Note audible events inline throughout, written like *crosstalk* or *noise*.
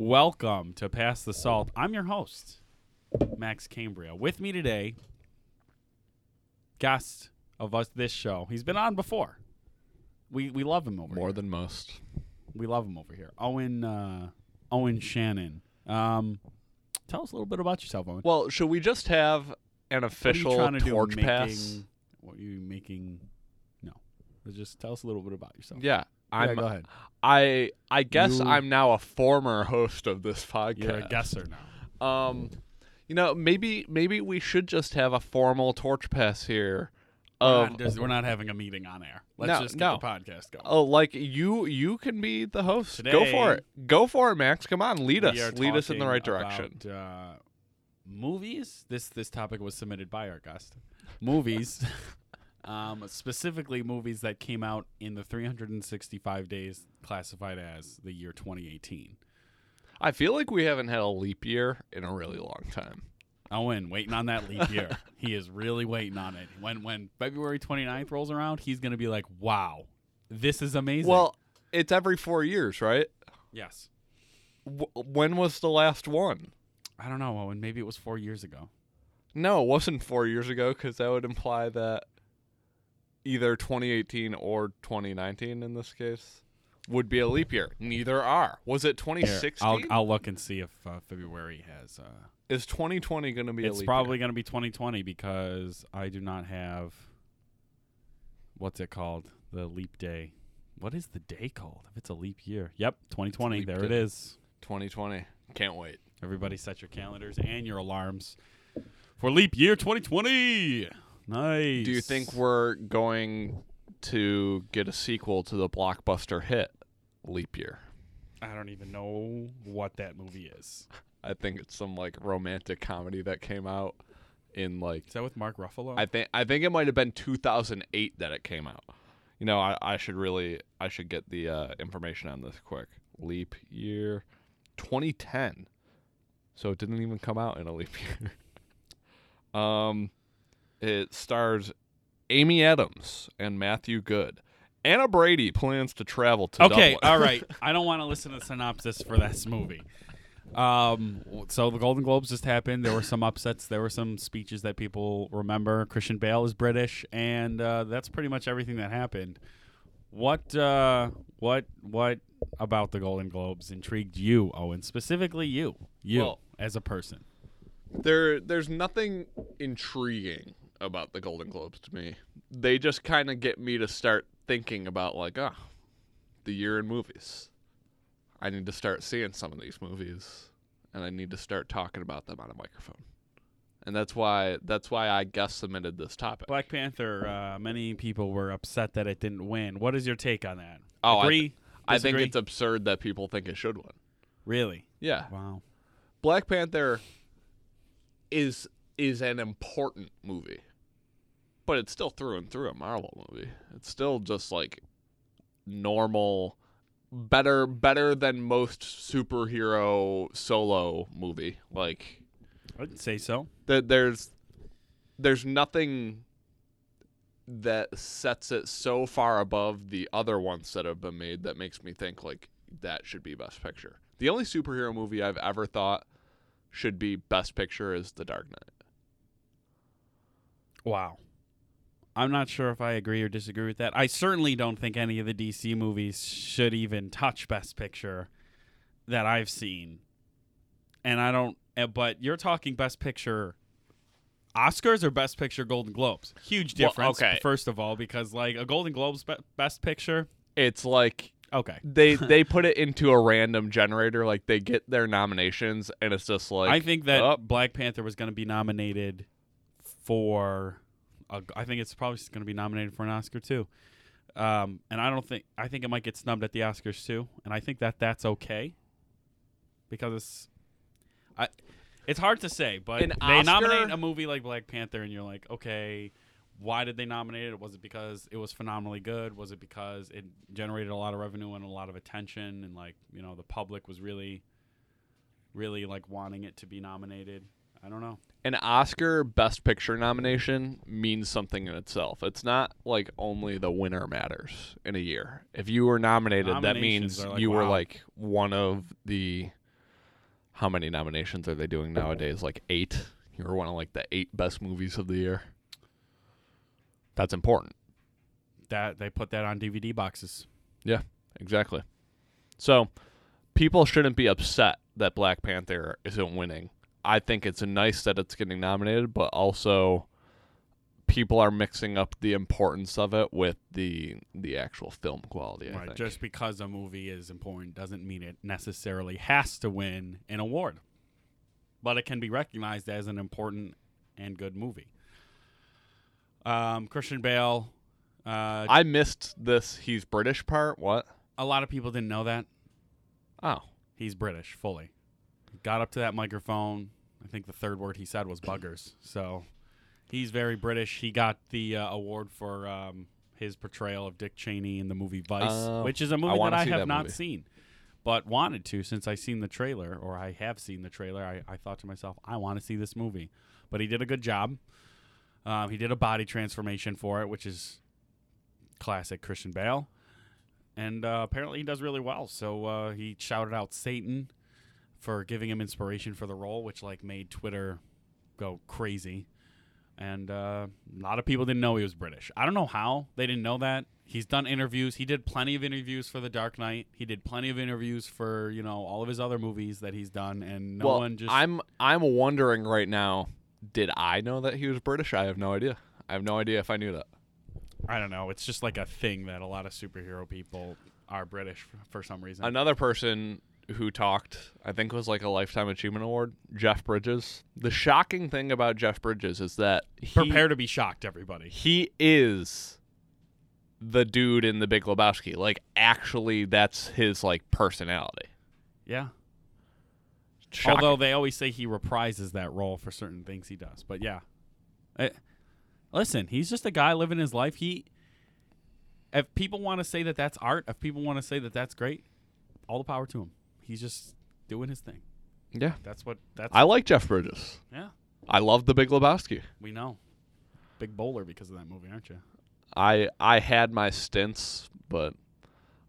Welcome to Pass the Salt. I'm your host, Max Cambria. With me today, guest of us this show. He's been on before. We we love him over here. More here. than most. we love him over here. Owen uh, Owen Shannon. Um, tell us a little bit about yourself, Owen. Well, should we just have an What are official you trying to torch do? pass? Making, what are you making? No, just tell us a little bit about yourself. Yeah. I'm go ahead. I I guess You- I'm now a former host of this podcast. You're a guesser now. Um you know, maybe maybe we should just have a formal torch pass here We're not, we're not having a meeting on air. Let's No, just get no. the podcast going. Oh, like you you can be the host. Go for it. Go for it, Max. Come on, lead us. Lead us in the right direction. About, uh, movies. This this topic was submitted by our guest. Movies, *laughs* um, specifically movies that came out in the 365 days classified as the year 2018. I feel like we haven't had a leap year in a really long time. Owen waiting on that leap year. *laughs* he is really waiting on it. When when February 29th rolls around, he's gonna be like, "Wow, this is amazing." Well, it's every 4 years, right? yes. W- when was the last one? I don't know, Owen. Maybe it was four years ago. No, it wasn't four years ago because that would imply that either 2018 or 2019 in this case would be a leap year. Neither are. Was it Here, 2016? I'll I'll look and see if uh, February has. Uh, Is 2020 going to be a it's probably going to be 2020 because I do not have what's it called the leap day. What is the day called? If it's a leap year, yep, 2020. There it day. is. 2020. Can't wait. Everybody, set your calendars and your alarms for leap year 2020. Nice. Do you think we're going to get a sequel to the blockbuster hit Leap Year? I don't even know what that movie is. I think it's some like romantic comedy that came out in like Is that with Mark Ruffalo? I think I think it might have been 2008 that it came out. You know, I, I should really I should get the uh, information on this quick. Leap year 2010. So it didn't even come out in a leap year. *laughs* um it stars Amy Adams and Matthew Goode. Anna Brady plans to travel to Okay, Dublin. all right. *laughs* I don't want to listen to the synopsis for this movie. Um, so the Golden Globes just happened. There were some upsets. There were some speeches that people remember. Christian Bale is British, and uh, that's pretty much everything that happened. What, uh, what, what about the Golden Globes intrigued you, Owen? Specifically, you, you Well- as a person. there there's nothing intriguing about the Golden Globes to me. They just kind of get me to start thinking about like, ah, the year in movies. I need to start seeing some of these movies and I need to start talking about them on a microphone. And that's why that's why I guess submitted this topic. Black Panther. Uh, many people were upset that it didn't win. What is your take on that? Oh, I Agree? I think it's absurd that people think it should win. really. Yeah. Wow. Black Panther is is an important movie. But it's still through and through a Marvel movie. It's still just like normal better better than most superhero solo movie. Like I'd say so. th- there's there's nothing that sets it so far above the other ones that have been made that makes me think like that should be best picture. The only superhero movie I've ever thought should be best picture is The Dark Knight. Wow. I'm not sure if I agree or disagree with that. I certainly don't think any of the DC movies should even touch Best Picture that I've seen. And I don't, eh, but you're talking Best Picture Oscars or Best Picture Golden Globes? Huge Well, difference, okay. first of all, because like a Golden Globes be- Best Picture, It's like okay. they *laughs* they put it into a random generator like they get their nominations and it's just like I think that oh, Black Panther was going to be nominated for. A, I think it's probably going to be nominated for an Oscar too. Um, and I don't think I think it might get snubbed at the Oscars too. And I think that that's okay because it's. I, it's hard to say, but An they nominate a movie like Black Panther, and you're like, okay, why did they nominate it? Was it because it was phenomenally good? Was it because it generated a lot of revenue and a lot of attention, and like you know the public was really, really like wanting it to be nominated? I don't know. An Oscar Best Picture nomination means something in itself. It's not like only the winner matters in a year. If you were nominated, that means like, you were like one of the how many nominations are they doing nowadays? Like eight. You were one of like the eight best movies of the year. That's important. That they put that on DVD boxes. Yeah, exactly. So people shouldn't be upset that Black Panther isn't winning. I think it's nice that it's getting nominated, but also people are mixing up the importance of it with the the actual film quality. I Right. think. Just because a movie is important doesn't mean it necessarily has to win an award. But it can be recognized as an important and good movie. Um, Christian Bale. Uh, I missed this. He's British part. What? a lot of people didn't know that. Oh, He's British fully. Got up to that microphone. I think the third word he said was buggers. So he's very British. He got the uh, award for um, his portrayal of Dick Cheney in the movie Vice, Oh, which is a movie wanna that I have that not movie. seen, but wanted to since I seen the trailer or I have seen the trailer. I, I thought to myself, I want to see this movie. But he did a good job. Um, he did a body transformation for it, which is classic Christian Bale. And uh, apparently he does really well. So uh, he shouted out Satan for giving him inspiration for the role, which like made Twitter go crazy. And uh, a lot of people didn't know he was British. I don't know how they didn't know that. He's done interviews. He did plenty of interviews for The Dark Knight. He did plenty of interviews for you know all of his other movies that he's done, and no well, one just. I'm I'm wondering right now. Did I know that he was British? I have no idea. I have no idea if I knew that. I don't know. It's just like a thing that a lot of superhero people are British for some reason. Another person who talked, I think, was like a lifetime achievement award. Jeff Bridges. The shocking thing about Jeff Bridges is that he, Prepare to be shocked, everybody. he is the dude in the Big Lebowski. Like, actually, that's his like personality. Yeah. Shocking. Although they always say he reprises that role for certain things he does, but yeah. Eh, listen, he's just a guy living his life. He, if people want to say that that's art, if people want to say that that's great, all the power to him. He's just doing his thing. yeah, That's what. That's I like Jeff Bridges. yeah. I love the Big Lebowski. We know. Big bowler because of that movie, aren't you? I I had my stints, but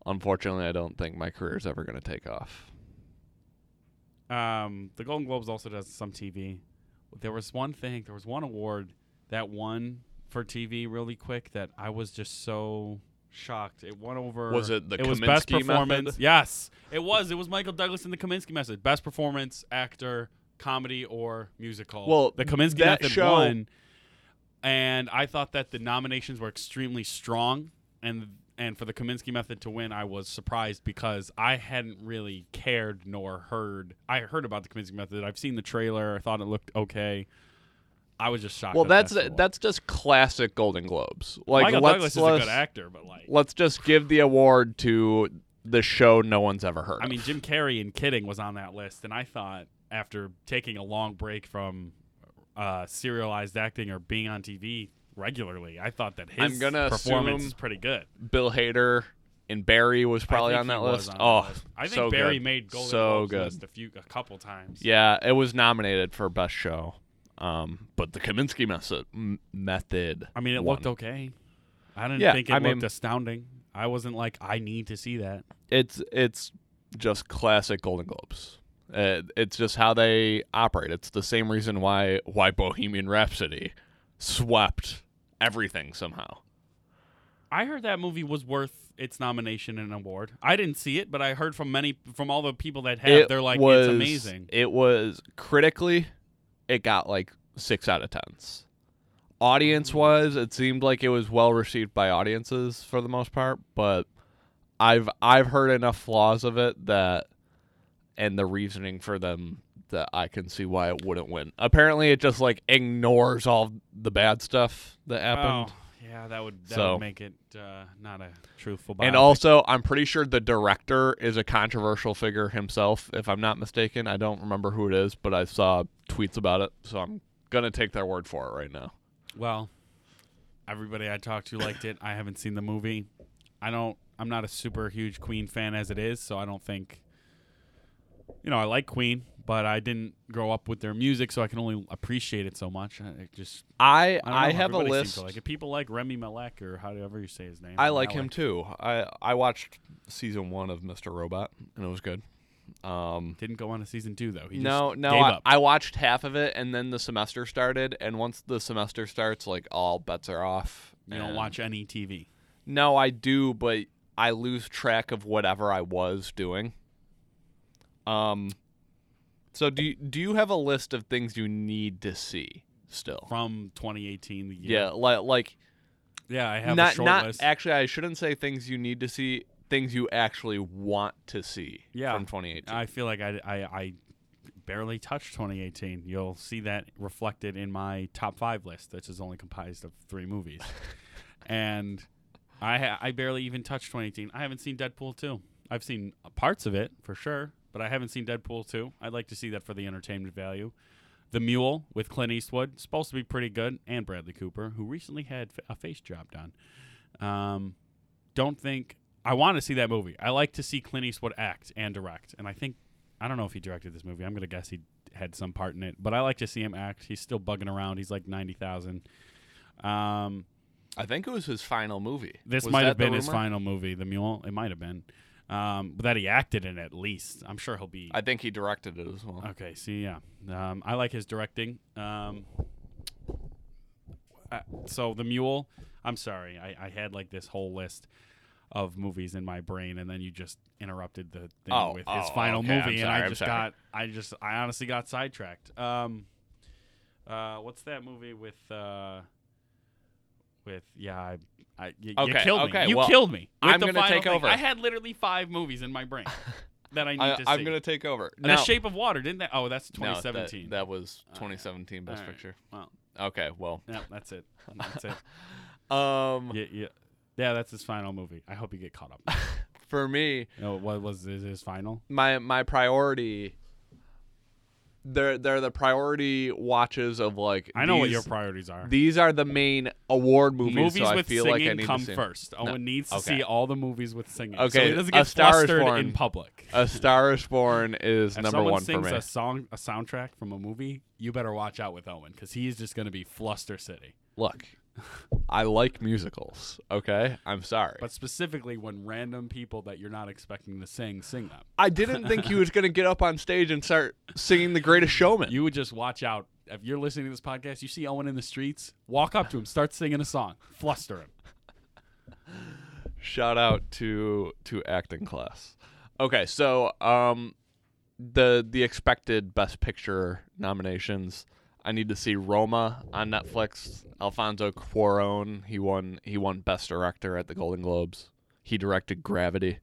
unfortunately, I don't think my career is ever going to take off. Um, the Golden Globes also does some TV. There was one thing, there was one award that won for TV really quick that I was just so shocked. It won over. Was it the It was best Kominsky performance. method? Yes, it was. It was Michael Douglas in the Kominsky Method. Best performance, actor, comedy, or musical. Well, the Kominsky that Method show- won, and I thought that the nominations were extremely strong, and and for the Kominsky Method to win, I was surprised because I hadn't really cared nor heard. I heard about the Kominsky Method. I've seen the trailer. I thought it looked okay. I was just shocked. Well, that that's that's just classic Golden Globes. Like Michael let's Douglas is a good actor, but like, let's just give the award to the show no one's ever heard. Of. I of. mean, Jim Carrey in Kidding was on that list, and I thought after taking a long break from uh, serialized acting or being on TV regularly, I thought that his I'm gonna performance assume is pretty good. Bill Hader and Barry was probably I on think that he was list. on oh, that list. I think so Barry good. made Golden so Globes good. list a few, a couple times. Yeah, it was nominated for best show. Um, but the Kominsky method, m- method. I mean, it won. looked okay. I didn't Yeah, think it I looked mean- astounding. I wasn't like, I need to see that. It's it's just classic Golden Globes. Uh, it's just how they operate. It's the same reason why why Bohemian Rhapsody swept everything somehow. I heard that movie was worth its nomination and award. I didn't see it, but I heard from many from all the people that have. It they're like, was, it's amazing. It was critically, it got like six out of tens. Audience mm. was, it seemed like it was well received by audiences for the most part, but I've I've heard enough flaws of it that, and the reasoning for them that I can see why it wouldn't win. Apparently, it just like ignores all the bad stuff that happened. Oh, yeah, that would that So- would make it uh, not a truthful. And also, I'm pretty sure the director is a controversial figure himself, if I'm not mistaken. I don't remember who it is, but I saw tweets about it, so I'm gonna take their word for it right now. well, everybody I talked to liked it. I haven't seen the movie. I don't. I'm not a super huge Queen fan as it is, so I don't think. You know, I like Queen, but I didn't grow up with their music, so I can only appreciate it so much. I it just I I, I, have a list. like it. People like Remy Malek or however you say his name. I like him too. I I watched season one of Mr. Robot, and it was good. Um, Didn't go on to season two though. He no, just no, I. I watched half of it, and then the semester started. And once the semester starts, like all bets are off. you don't watch any TV. No, I do, but I lose track of whatever I was doing. Um, so do you, do you have a list of things you need to see still? from 2018. The year. Yeah, like like yeah, I have not a short not list. actually. I shouldn't say things you need to see. Things you actually want to see. Yeah. from 2018. I feel like I, I, I barely touched 2018. You'll see that reflected in my top five list, which is only comprised of three movies. *laughs* and I ha- I barely even touched 2018. I haven't seen Deadpool 2. I've seen parts of it for sure, but I haven't seen Deadpool 2. I'd like to see that for the entertainment value. The Mule with Clint Eastwood, supposed to be pretty good, and Bradley Cooper, who recently had a face job done. Um, don't think I want to see that movie. I like to see Clint Eastwood act and direct, and I think I don't know if he directed this movie. I'm gonna guess he had some part in it, but I like to see him act. He's still bugging around. He's like ninety thousand. Um, I think it was his final movie. this Was might have been his final movie, The Mule. It might have been, um, but that he acted in at least. I'm sure he'll be. I think he directed it as well. Okay, see, yeah, um, I like his directing. Um, uh, so the Mule. I'm sorry, I, I had like this whole list of movies in my brain, and then you just interrupted the thing Oh, with his oh, final okay, movie, and I I'm just sorry. got, I just, I honestly got sidetracked. Um, uh, what's that movie with? Uh, with yeah, I, I y- you Okay, killed okay, me. You well, killed me. With I'm the gonna final take thing. over. I had literally five movies in my brain *laughs* that I need I, to I'm see. gonna take over. Now, The Shape of Water, didn't that? Oh, that's no, that- 2017. that, was All right. 2017 Best right. Picture. Well, Okay, well, yeah, that's it. *laughs* That's it. um, Yeah, yeah, yeah. That's his final movie. I hope you get caught up. *laughs* for me, no, what was his, his final? my my priority they're they're the priority watches of like I know what your priorities are. these are the main award movies, movies so I with feel singing like I need come to see 'em. first. Owen needs to okay. see all the movies with singing. so Okay, he doesn't A get Star Is flustered Born. in public. A Star is Born is *laughs* if number one for sings me. a song, a soundtrack from a movie, you better watch out with Owen because he is just going to be fluster city. Look, I like musicals. Okay, I'm sorry. But specifically when random people that you're not expecting to sing sing them, I didn't think he was gonna get up on stage and start singing "The Greatest Showman." you would just watch out. If you're listening to this podcast, you see Owen in the streets, walk up to him, start singing a song, fluster him. Shout out to to acting class. Okay, so um, the the expected Best Picture nominations. I need to see Roma on Netflix. Alfonso Cuarón. He won. He won Best Director at the Golden Globes. He directed Gravity.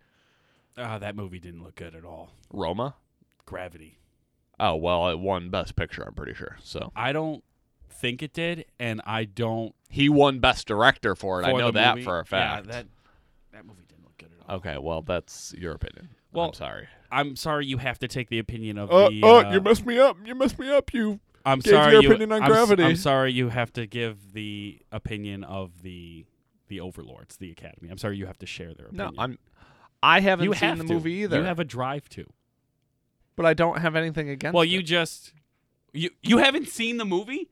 Ah, that movie didn't look good at all. Roma. Gravity. Oh well, it won Best Picture. I'm pretty sure. So I don't think it did, and I don't. he won Best Director for it. I know that movie- for a fact. Yeah, that that movie didn't look good at all. Okay, well that's your opinion. Well, I'm sorry. I'm sorry you have to take the opinion of Oh, the. oh, uh, you messed me up. You messed me up. You. I'm gave sorry your you, opinion on I'm, Gravity. I'm sorry you have to give the opinion of the the overlords, the Academy. I'm sorry you have to share their opinion. No. I'm. I haven't you seen have the to. movie either. You have a drive to. but I don't have anything against. Well, it. you just you you haven't seen the movie.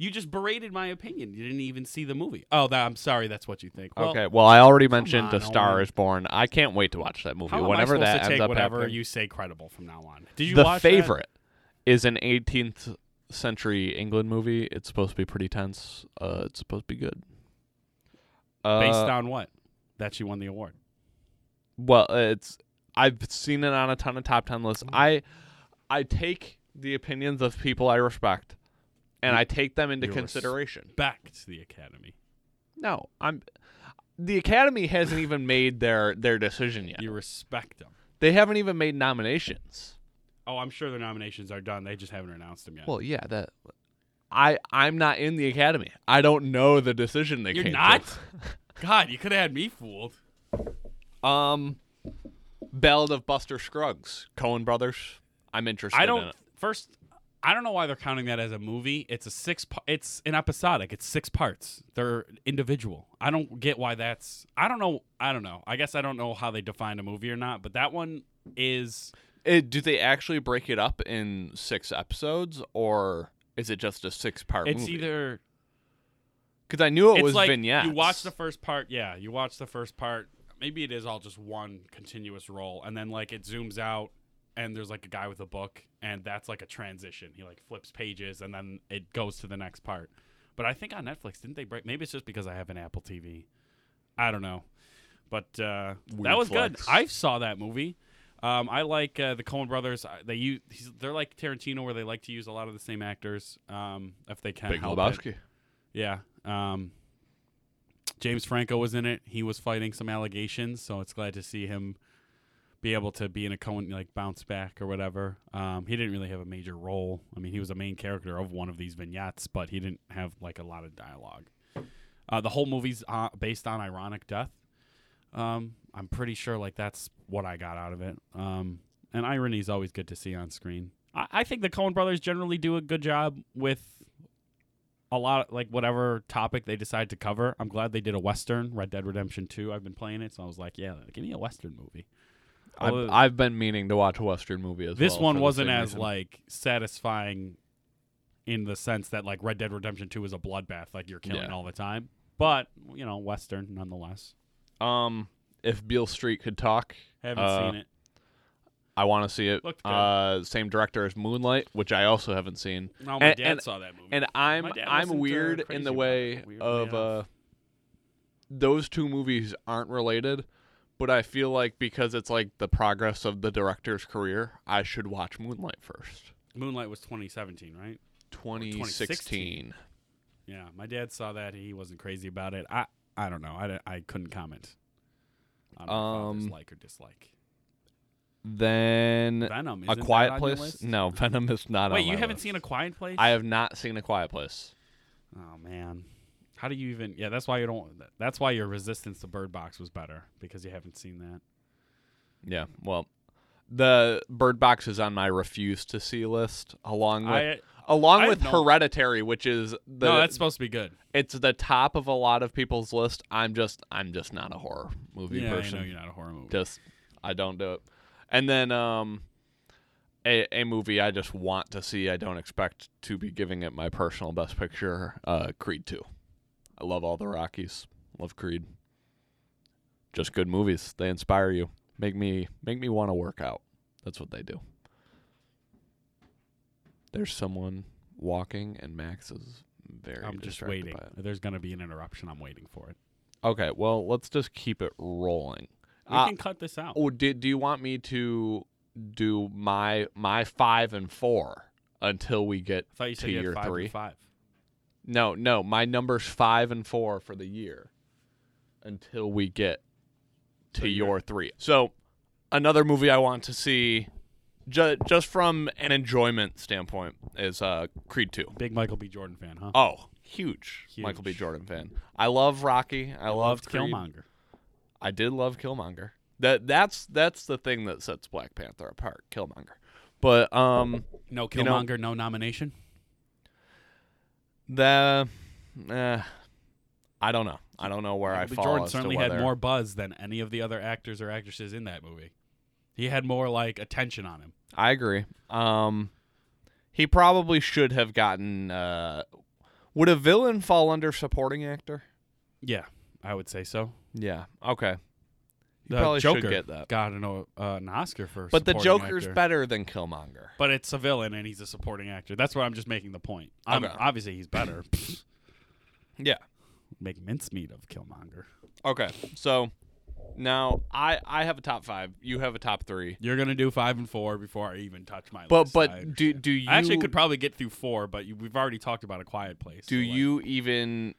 You just berated my opinion. You didn't even see the movie. Oh, that, I'm sorry. That's what you think. Well, okay. Well, I already mentioned on, The Star Owen. Is Born. I can't wait to watch that movie. How am I supposed that to ends take up whatever happening. you say credible from now on? Did you the watch that? favorite is an 18th century England movie. It's supposed to be pretty tense. Uh, it's supposed to be good. Uh, Based on what? That she won the award. well, it's I've seen it on a ton of top ten lists. Mm. I I take the opinions of people I respect, and You- I take them into consideration. Back to the Academy. No, I'm. The Academy hasn't even made their their decision yet. You respect them. They haven't even made nominations. Oh, I'm sure their nominations are done. They just haven't announced them yet. Well, yeah, that. I I'm not in the Academy. I don't know the decision they You're came not? to. *laughs* God, you could have had me fooled. Um, Ballad of Buster Scruggs, Coen Brothers. I'm interested. I In don't. it. First, I don't know why they're counting that as a movie. It's a six. It's an episodic. It's six parts. They're individual. I don't get why that's. I don't know. I don't know. I guess I don't know how they define a movie or not. But that one is. It, do they actually break it up in six episodes, or is it just a six-part It's movie? either. because I knew it it's was like vignettes. you watch the first part. Yeah, you watch the first part. Maybe it is all just one continuous roll, and then like it zooms out, and there's like a guy with a book, and that's like a transition. He like flips pages, and then it goes to the next part. But I think on Netflix didn't they break? Maybe it's just because I have an Apple TV. I don't know, but uh, that Weird was good. I saw that movie. Um, I like uh, the Coen Brothers. They use they're like Tarantino, where they like to use a lot of the same actors um, if they can Big help it. Yeah. Um, James Franco was in it. He was fighting some allegations, so it's glad to see him be able to be in a Coen like bounce back or whatever. Um, he didn't really have a major role. I mean, he was a main character of one of these vignettes, but he didn't have like a lot of dialogue. Uh, the whole movie's uh, based on ironic death. Um, I'm pretty sure like that's what I got out of it. Um, and irony is always good to see on screen. I, I think the Coen Brothers generally do a good job with a lot like whatever topic they decide to cover. I'm glad they did a western, Red Dead Redemption 2. I've been playing it, so I was like, yeah, give me a western movie. I've, I've been meaning to watch a western movie as this well. This one wasn't as reason. like satisfying in the sense that like Red Dead Redemption 2 is a bloodbath, like you're killing Yeah. all the time. But, you know, western nonetheless. Um, if Beale Street could talk, Haven't Uh, seen it. I want to see it. Good. Uh, same director as Moonlight, which I also haven't seen. No, my and- dad and- saw that movie. And I'm I'm weird in the way of uh, those two movies aren't related, but I feel like because it's like the progress of the director's career, I should watch Moonlight first. Moonlight was 2017, right? 2016. Yeah, my dad saw that. He wasn't crazy about it. I I don't know. I, I couldn't comment on Um, like or dislike. Then Venom. A Quiet that on your Place. No, *laughs* Venom is not. Wait, you haven't list. seen A Quiet Place? I have not seen A Quiet Place. Oh man, how do you even? Yeah, that's why you don't. That's why your resistance to Bird Box was better because you haven't seen that. Yeah, well, the Bird Box is on my refuse to see list, along with I along I with Hereditary, which is the no, that's supposed to be good. it's the top of a lot of people's list. I'm just I'm just not a horror movie yeah, person. I know you're not a horror movie. Just I don't do it. And then um a a movie I just want to see. I don't expect to be giving it my personal best picture. Uh, Creed two. I love all the Rockies. Love Creed. Just good movies. They inspire you. Make me make me want to work out. That's what they do. There's someone walking, and Max is very. I'm just waiting. There's gonna be an interruption. I'm waiting for it. Okay, well, let's just keep it rolling. We Uh, can cut this out. Oh, did do you want me to do my my five and four until we get I thought you said to you five three? and five. no no my numbers five and four for the year until we get to So your three. So another movie I want to see, ju- just from an enjoyment standpoint, is uh, Creed two. Big Michael B. Jordan fan, huh? Oh, huge, Michael B. Jordan fan. I love Rocky. I, loved Creed. Killmonger. I did love Killmonger. That that's that's the thing that sets Black Panther apart, Killmonger. But um No You know- Killmonger, no nomination. the uh, I don't know. I don't know where Michael I fall Jordan as to certainly had whether- more buzz than any of the other actors or actresses in that movie. He had more like attention on him. I agree. Um he probably should have gotten uh would a villain fall under supporting actor? Yeah, I would say so. Yeah. Okay. He The probably Joker should get that. got an, uh, an Oscar for. But the Joker's actor. better than Killmonger. But it's a villain, and he's a supporting actor. That's why I'm just making the point. I'm, Okay. Obviously, he's better. Yeah. Make mincemeat of Killmonger. Okay. So now I I have a top 5. You have a top 3. You're gonna do five and four before I even touch my But list. I but do do you I actually could probably get through four, but you, we've already talked about a quiet place. do so, like, you even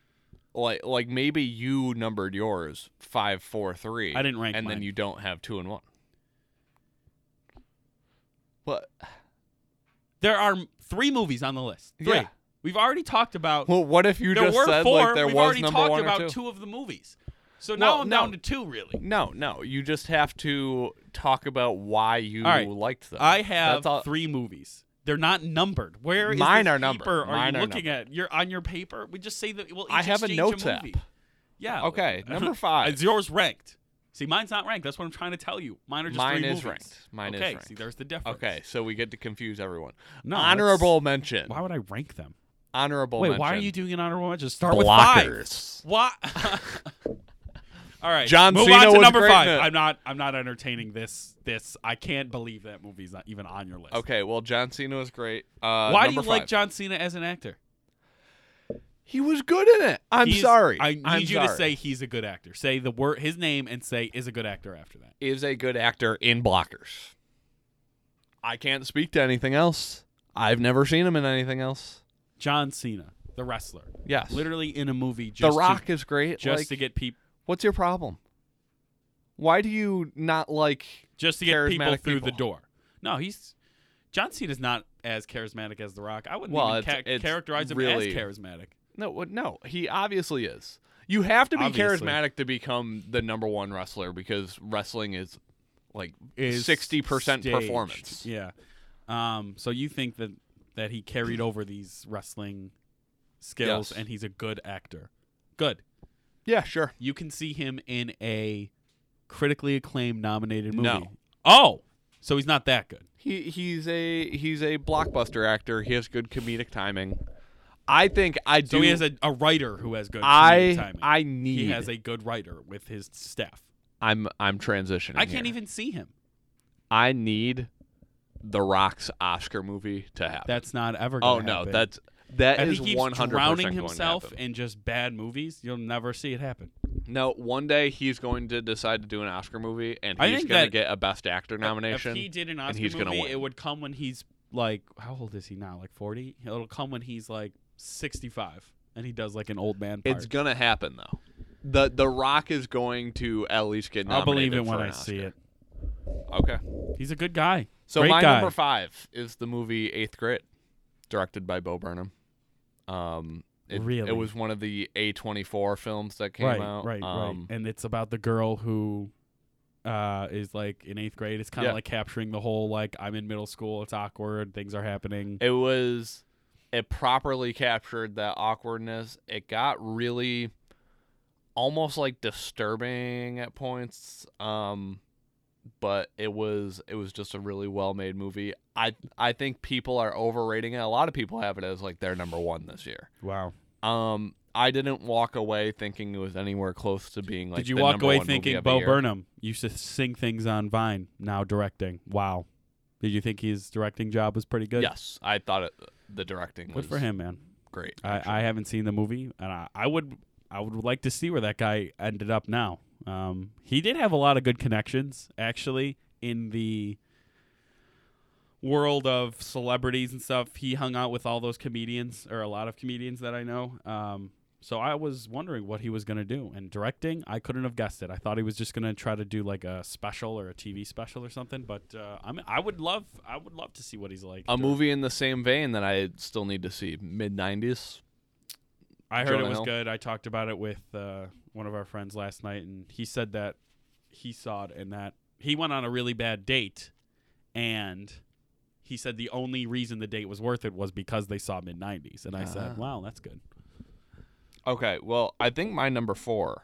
like like maybe you numbered yours five four three I didn't rank and then you don't have two and one. What? There are three movies on the list. Three. Yeah. We've already talked about. Well, what if you there just were said four. like there We've was already number talked one about or two? two of the movies. So now Well, I'm no. down to two, really. No, no. You just have to talk about why you right. liked them. I have three movies. They're not numbered. Where is Mine are numbered. Are Mine you are looking at? You're on your paper. We just say that. We'll each I have a notes a app. Yeah. Okay, *laughs* number five. Is yours ranked? See, mine's not ranked. That's what I'm trying to tell you. Mine are just Mine is movies. ranked. Mine is okay. ranked. See, there's the difference. Okay, so we get to confuse everyone. No, Honorable mention. Why would I rank them? Honorable Wait, mention. why are you doing an honorable mention? Start with five. blockers? *laughs* What? *laughs* All right, John move Cena on to was number great in five. it. I'm not. I'm not entertaining this. This. I can't believe that movie's not even on your list. Okay, well, John Cena was great. Uh, Why do you number like five. John Cena as an actor? He was good in it. I'm He's- sorry. I need I'm you to sorry. say he's a good actor. Say the word, his name, and say is a good actor after that. is a good actor in blockers. I can't speak to anything else. I've never seen him in anything else. John Cena, the wrestler, Yes. literally in a movie. the Rock to, is great. just like, to get people, what's your problem? Why do you not like just to get people through the door. No, he's John Cena is not as charismatic as The Rock. I wouldn't Well, even it's- ca- it's characterize him really- as charismatic. No, no, he obviously is. You have to be Obviously. charismatic to become the number one wrestler because wrestling is like sixty percent performance. Yeah. Um. So you think that that he carried over these wrestling skills, Yes. and he's a good actor. Good. Yeah, sure. You can see him in a critically acclaimed nominated movie. No. Oh, so he's not that good. He he's a he's a blockbuster actor. He has good comedic timing. I think I do. So he has a, a writer who has good I timing. I need. he has a good writer with his staff. I'm I'm transitioning. I can't here. even see him. I need the Rock's Oscar movie to happen. That's not ever. oh no, happen. that's that If is he keeps one hundred drowning himself Going to happen. in just bad movies, you'll never see it happen. No, one day he's going to decide to do an Oscar movie, and I he's think going to that- get a Best Actor nomination. If he did an Oscar he's gonna movie, win. it would come when he's like, how old is he now? Like forty? It'll come when he's like sixty-five, and he does like an old man part. it's gonna happen though. the The Rock is going to at least get Nominated I'll believe it when I an see it. Okay. He's a good guy. So Great my guy. number five is the movie Eighth Grade, directed by Bo Burnham. Um, it, Really? it was one of the A twenty four films that came right, out. right, um, right. And it's about the girl who uh, is like in eighth grade. It's kind of Yeah. like capturing the whole like I'm in middle school. It's awkward. Things are happening. It was it properly captured that awkwardness. It got really almost like disturbing at points. Um but it was it was just a really well made movie. I I think people are overrating it. A lot of people have it as like their number one this year. wow. Um I didn't walk away thinking it was anywhere close to being like Did you walk away thinking Bo. Burnham used to sing things on Vine, now directing? Wow. Did you think his directing job was pretty good? Yes, I thought it the directing Good was for him, man. great. I. I haven't seen the movie, and I, I would I would like to see where that guy ended up now. Um, he did have a lot of good connections, actually, in the world of celebrities and stuff. He hung out with all those comedians, or a lot of comedians that I know. Um, so I was wondering what he was going to do. And directing, I couldn't have guessed it. I thought he was just going to try to do like a special or a TV special or something. But uh, I I would love, I would love to see what he's like. a direct- movie in the same vein that I still need to see. Mid nineties. I heard Jonah it was Hill. good. I talked about it with uh, one of our friends last night, and he said that he saw it and that he went on a really bad date, and he said the only reason the date was worth it was because they saw mid '90s. And I Ah. said, "Wow, that's good." Okay, well, I think my number four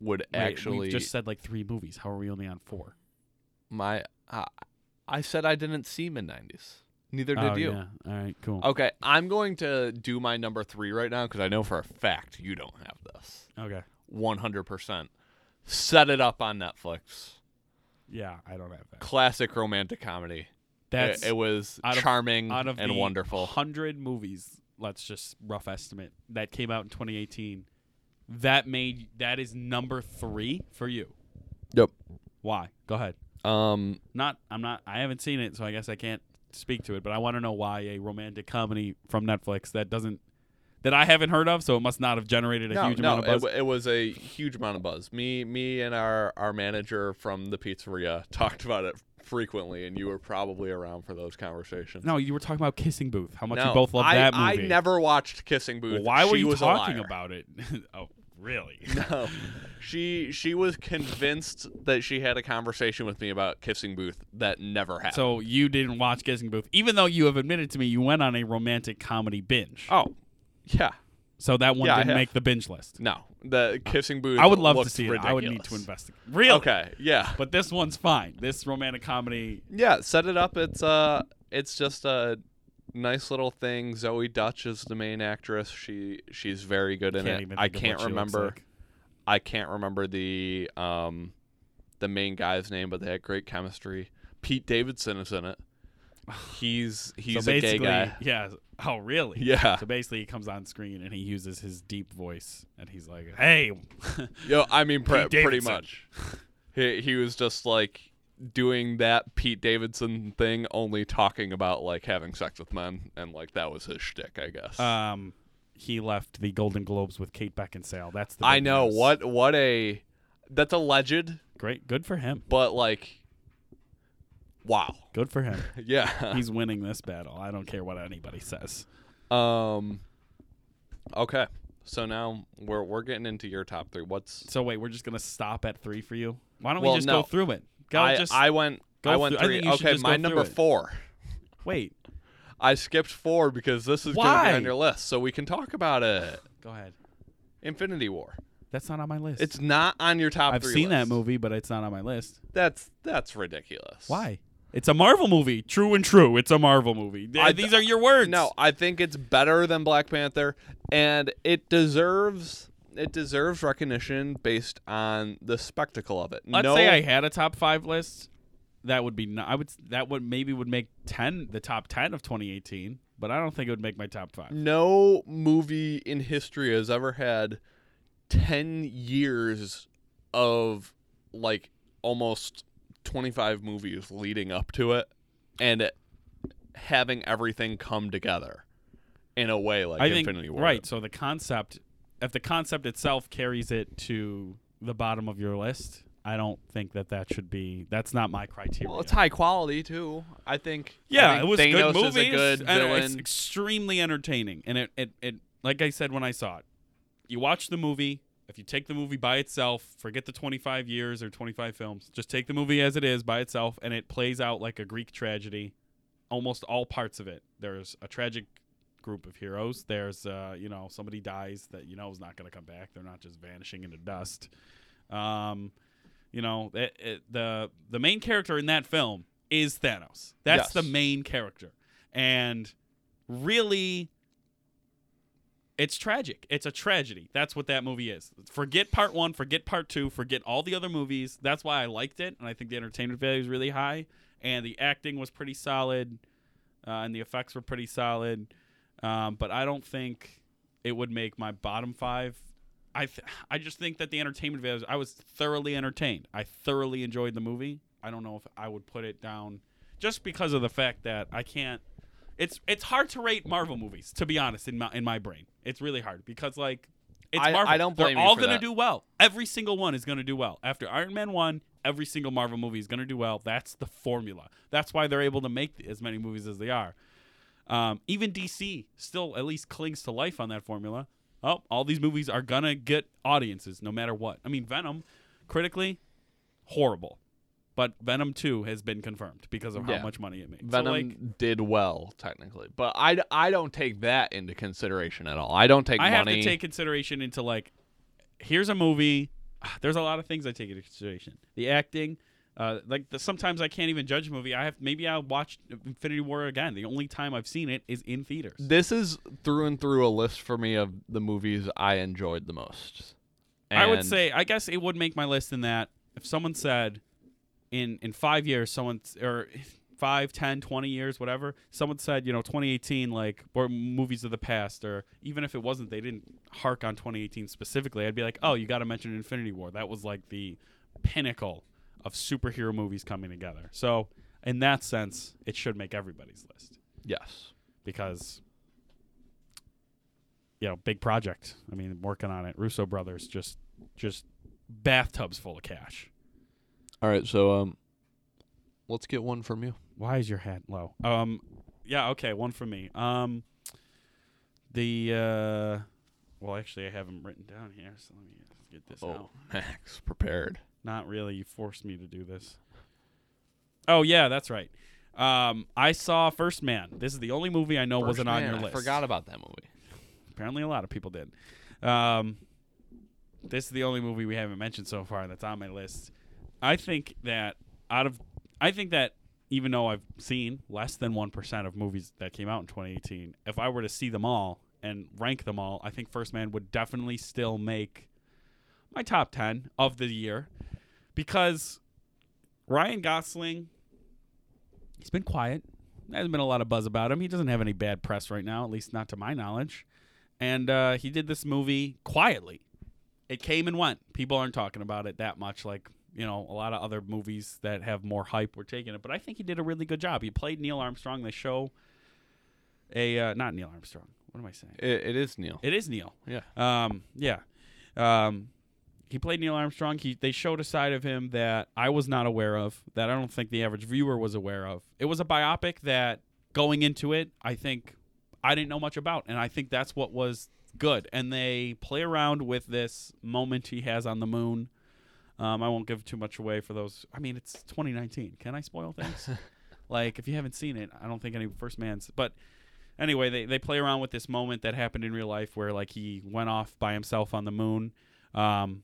would Wait, actually we just said like three movies. How are we only on four? my. Uh, I said I didn't see mid nineties. Neither did oh, you. Yeah. All right. Cool. Okay, I'm going to do my number three right now because I know for a fact you don't have this. Okay. One hundred percent. Set it up on Netflix. Yeah, I don't have that. Classic romantic comedy. That's it, it was out of- charming out of and wonderful. hundred movies. Let's just rough estimate that came out in 2018. That made that is number three for you. Yep. Why? Go ahead. Um, Not. I'm not. I haven't seen it, so I guess I can't speak to it. But I want to know why a romantic comedy from Netflix that doesn't that I haven't heard of, so it must not have generated a no, huge no, amount of it, buzz. wa- it was a huge amount of buzz. Me, me, and our our manager from the pizzeria *laughs* talked about it frequently, and you were probably around for those conversations. no, you were talking about Kissing Booth. How much No, you both love that I never watched Kissing Booth. Why were She you talking about it? *laughs* oh, really? *laughs* No, she she was convinced that she had a conversation with me about Kissing Booth that never happened. So you didn't watch Kissing Booth, even though you have admitted to me you went on a romantic comedy binge. oh, yeah, So that one Yeah, I didn't have. make the binge list. no, the Kissing Booth. I would love to looked see it. I would need to investigate. Really? Okay, yeah, But this one's fine. This romantic comedy. yeah. Set it up. It's uh, it's just a nice little thing. Zoey Deutch is the main actress. She she's very good in can't it. I can't what she looks remember. like. I can't remember the um the main guy's name, but they had great chemistry. Pete Davidson is in it. He's *sighs* he's so a gay guy. Yeah. Oh, really? Yeah. So basically, he comes on screen and he uses his deep voice, and he's like, "Hey, Yo, I mean, *laughs* pre- pretty much. He he was just like doing that Pete Davidson thing, only talking about like having sex with men, and like that was his shtick, I guess. um, he left the Golden Globes with Kate Beckinsale. That's the I know news. what what a that's alleged, Great, good for him. but like, wow, Good for him. *laughs* yeah. He's winning this battle. I don't care what anybody says. um, okay, so now we're we're getting into your top three. What's So wait, we're just gonna stop at three for you. Why don't Well, we just no. go through it? Go I just I went go I went through- I three. think you should okay, just go my through number it. four. wait. I skipped four because this is going to Why? be on your list, so we can talk about it. Go ahead. Infinity War. That's not on my list. It's not on your top I've three. seen that list. movie, but it's not on my list. That's that's ridiculous. Why? It's a Marvel movie. True and true. It's a Marvel movie. Th- I- These are your words. No, I think it's better than Black Panther, and it deserves it deserves recognition based on the spectacle of it. Let's no, say I had a top five list. That would be. No, I would. That would maybe would make ten the top ten of 2018. But I don't think it would make my top five. no movie in history has ever had 10 years of like almost 25 movies leading up to it and it having everything come together in a way like I think Infinity War. right. So the concept, if the concept itself carries it to the bottom of your list, I don't think that that should be. That's not my criteria. Well, it's high quality too. I think. I Yeah, think it was Thanos good movies. A good and villain. It's extremely entertaining, and it, it, it, like I said when I saw it, you watch the movie. If you take the movie by itself, forget the 25 years or 25 films. Just take the movie as it is by itself, and it plays out like a Greek tragedy. Almost all parts of it. There's a tragic group of heroes. There's, uh, you know, somebody dies that you know is not going to come back. They're not just vanishing into dust. Um, you know, it, it, the the main character in that film is Thanos. That's Yes. the main character, and really, it's tragic. It's a tragedy. That's what that movie is. Forget part one. Forget part two. Forget all the other movies. That's why I liked it, and I think the entertainment value is really high, and the acting was pretty solid, uh, and the effects were pretty solid. Um, but I don't think it would make my bottom five. I th- I just think that the entertainment value. I was thoroughly entertained. I thoroughly enjoyed the movie. I don't know if I would put it down just because of the fact that I can't. It's it's hard to rate Marvel movies to be honest in my in my brain. It's really hard because like it's I- Marvel. I don't blame They're all gonna do well. Every single one is gonna do well. After Iron Man one, every single Marvel movie is gonna do well. That's the formula. That's why they're able to make as many movies as they are. Um, even DC still at least clings to life on that formula. Oh, all these movies are gonna get audiences no matter what. I mean, Venom, critically, horrible, but Venom Two has been confirmed because of how Yeah. much money it made. So, Venom like, did well technically, but I, I don't take that into consideration at all. I don't take I have to take consideration into like, here's a movie. *sighs* There's a lot of things I take into consideration. The acting, uh, like the, sometimes I can't even judge a movie. I have maybe I'll watch Infinity War again. The only time I've seen it is in theaters. this is through and through a list for me of the movies I enjoyed the most. I would say, I guess it would make my list in that if someone said in in five years, someone or five, ten, twenty years, whatever, someone said, you know, 2018, like, or movies of the past, or even if it wasn't, they didn't hark on 2018 specifically, I'd be like, oh, you got to mention Infinity War. That was like the pinnacle of superhero movies coming together. So, in that sense, it should make everybody's list yes. because you know, big project. I mean, working on it. Russo brothers just just bathtubs full of cash. All right, so um, let's get one from you. Why is your hat low? Um, yeah, okay, one for me. Um, the uh, well, actually, I have them written down here, so let me get this out. Oh, Max, prepared. Not really. You forced me to do this. Oh yeah, that's right. Um, I saw First Man. This is the only movie I know First wasn't on Man, your I list. forgot about that movie. Apparently, a lot of people did. Um, this is the only movie we haven't mentioned so far that's on my list. I think that out of, I think that even though I've seen less than one percent of movies that came out in 2018, if I were to see them all and rank them all, I think First Man would definitely still make my top 10 of the year because Ryan Gosling he's been quiet. There hasn't been a lot of buzz about him. He doesn't have any bad press right now, at least not to my knowledge. And uh, he did this movie quietly. It came and went. People aren't talking about it that much like, you know, a lot of other movies that have more hype were taking it, but I think he did a really good job. He played Neil Armstrong. They show a uh, not Neil Armstrong. What am I saying? It, it is Neil. It is Neil. Yeah. Um, yeah. Um, he played Neil Armstrong. He they showed a side of him that I was not aware of, that I don't think the average viewer was aware of. It was a biopic that going into it, I think I didn't know much about, and I think that's what was good. And they play around with this moment he has on the moon. Um, I won't give too much away for those. I mean, it's 2019. Can I spoil things? *laughs* like, if you haven't seen it, I don't think any first man's. But anyway, they, they play around with this moment that happened in real life where like he went off by himself on the moon, um,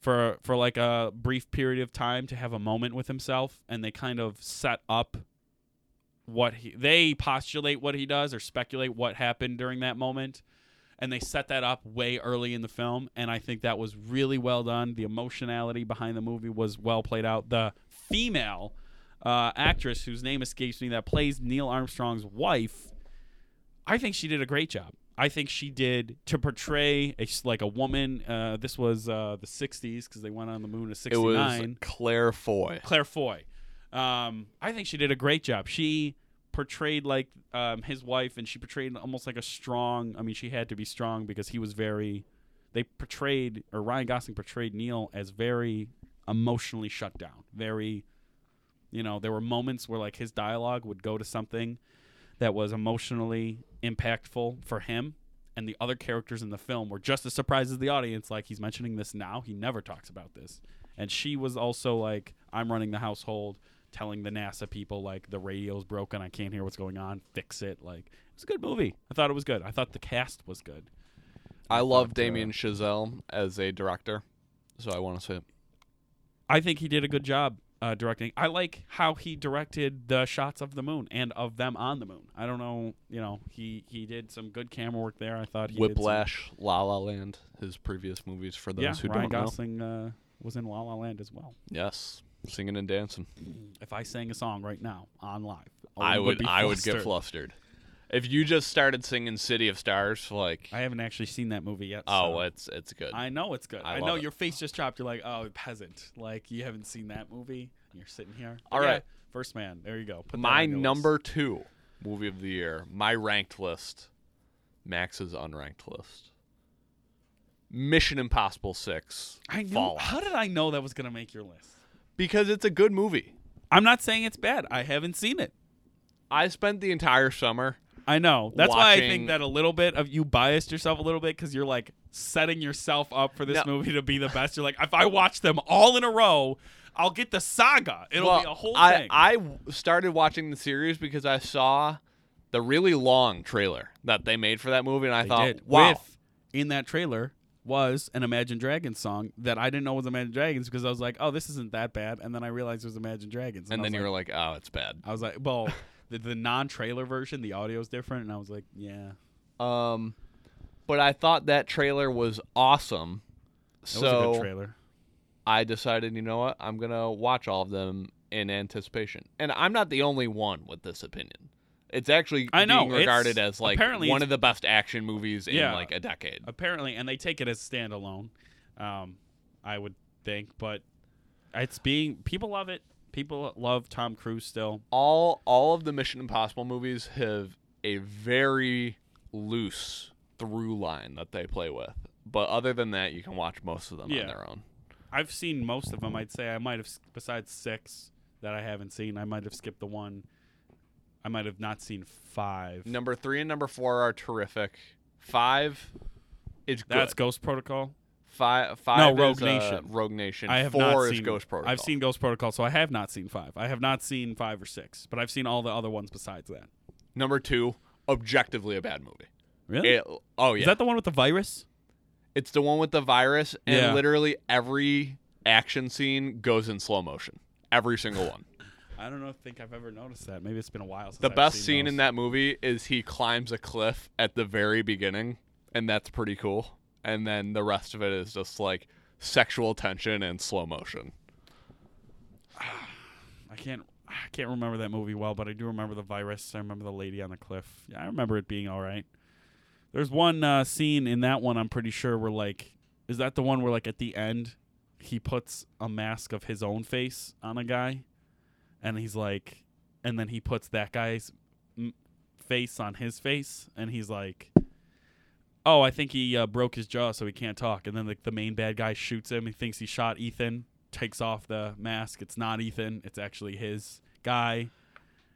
for for like a brief period of time to have a moment with himself, and they kind of set up what he they postulate what he does or speculate what happened during that moment and they set that up way early in the film and i think that was really well done. The emotionality behind the movie was well played out. The female uh, actress whose name escapes me that plays neil armstrong's wife i think she did a great job i think she did to portray a, like a woman uh, this was uh, the 60s because they went on the moon in '69. It 69 was Claire Foy. Claire Foy. Um, I think she did a great job. She portrayed like um, his wife, and she portrayed almost like a strong. I mean, she had to be strong because he was very. They portrayed, or Ryan Gosling portrayed Neil as very emotionally shut down. Very, you know, there were moments where like his dialogue would go to something that was emotionally impactful for him. And the other characters in the film were just as surprised as the audience. Like he's mentioning this now. He never talks about this and she was also like i'm running the household telling the nasa people like the radio's broken i can't hear what's going on fix it like it's a good movie i thought it was good i thought the cast was good I love uh, Damien Chazelle as a director, so I want to say it. i think he did a good job uh, directing i like how he directed the shots of the moon and of them on the moon i don't know you know he he did some good camera work there i thought he Whiplash, La La Land, his previous movies. For those yeah who ryan don't know, gosling uh, was in la la land as well yes, singing and dancing. if i sang a song right now on live I would, be I would get flustered. If you just started singing "City of Stars," like, i haven't actually seen that movie yet oh, so- it's it's good. I know it's good. I I, know it. your face just dropped. You're like, oh, peasant. Like you haven't seen that movie. You're sitting here. All All right. First Man. There you go. Put my your list. number two movie of the year, my ranked list, Max's unranked list. Mission Impossible Six. I knew. Fallout. How did I know that was gonna make your list? Because it's a good movie. I'm not saying it's bad. I haven't seen it. I spent the entire summer. I know. That's why I Watching- think that a little bit of you biased yourself a little bit because you're like setting yourself up for this No. movie to be the best. You're like, if I watch them all in a row, I'll get the saga. It'll well, be a whole I, thing. I w- started watching the series because I saw the really long trailer that they made for that movie, and I They thought, did. wow, With, in that trailer was an Imagine Dragons song that I didn't know was Imagine Dragons because I was like, oh, this isn't that bad. And then I realized it was Imagine Dragons. and I then was you were like, oh, it's bad. I was like, well, the, the non trailer version, the audio is different. And I was like, yeah. Um, but I thought that trailer was awesome. That so was a good trailer. I decided, you know what? I'm going to watch all of them in anticipation. And I'm not the only one with this opinion. It's actually I know, being regarded as like apparently one of the best action movies in Yeah. like a decade. Apparently, and they take it as standalone, um, I would think. But it's being, people love it. People love Tom Cruise still. All all of the Mission Impossible movies have a very loose through line that they play with. But other than that, you can watch most of them Yeah. on their own. I've seen most of them. I'd say I might have, besides six that I haven't seen, I might have skipped the one. I might have not seen five. Number three and number four are terrific. Five is good. That's Ghost Protocol. Five. Five Rogue is, uh, Nation. Rogue Nation. I have four not is seen Ghost Protocol. I've seen Ghost Protocol, so I have not seen five. I have not seen five or six, but I've seen all the other ones besides that. number two. Objectively a bad movie. Really? It- oh yeah, Is that the one with the virus? it's the one with the virus, and Yeah. literally every action scene goes in slow motion. Every single one. *laughs* I don't know. think I've ever noticed that. Maybe it's been a while since The I've best scene in that movie is he climbs a cliff at the very beginning, and that's pretty cool. And then the rest of it is just like sexual tension and slow motion. *sighs* I can't I can't remember that movie well, but I do remember the virus. I remember the lady on the cliff. Yeah, I remember it being all right. There's one uh, scene in that one I'm pretty sure where like is that the one where like at the end he puts a mask of his own face on a guy and he's like and then he puts that guy's face on his face and he's like oh i think he uh, broke his jaw so he can't talk and then like the main bad guy shoots him he thinks he shot ethan takes off the mask it's not ethan it's actually his guy is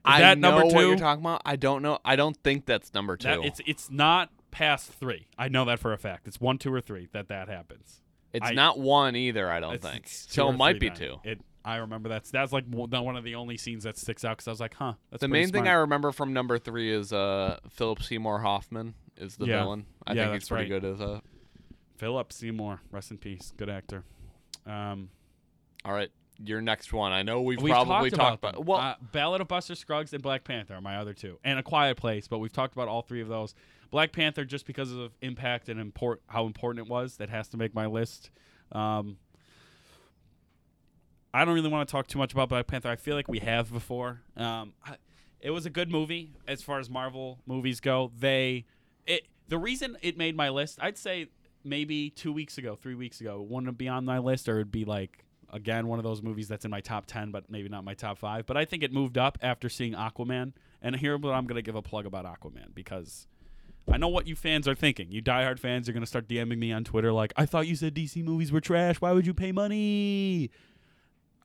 I that know number what two you're talking about. I don't know. I don't think that's number two. That- it's it's not past three i know that for a fact it's one two or three that that happens It's I- not one either. I don't It's- think. it's two So or it might three be then. two. It. I remember that's that's like one one of the only scenes that sticks out because I was like, huh. That's The main thing I remember from number three is uh, Philip Seymour Hoffman is the Yeah. villain. I Yeah, think he's pretty right. good as a. Philip Seymour, rest in peace, good actor. Um, All right, your next one. I know we've, we've probably talked, talked about, them. Well, uh, Ballad of Buster Scruggs and Black Panther are my other two, and A Quiet Place. But we've talked about all three of those. Black Panther, just because of impact and import, how important it was, that has to make my list. Um, I don't really want to talk too much about Black Panther. I feel like we have before. Um, it was a good movie as far as Marvel movies go. They, it, the reason it made my list, I'd say maybe two weeks ago, three weeks ago, it wouldn't be on my list, or it'd be like again one of those movies that's in my top ten, but maybe not my top five. But I think it moved up after seeing Aquaman. And here, I'm gonna give a plug about Aquaman because I know what you fans are thinking. You diehard fans are gonna start DMing me on Twitter like, "I thought you said DC movies were trash. Why would you pay money?"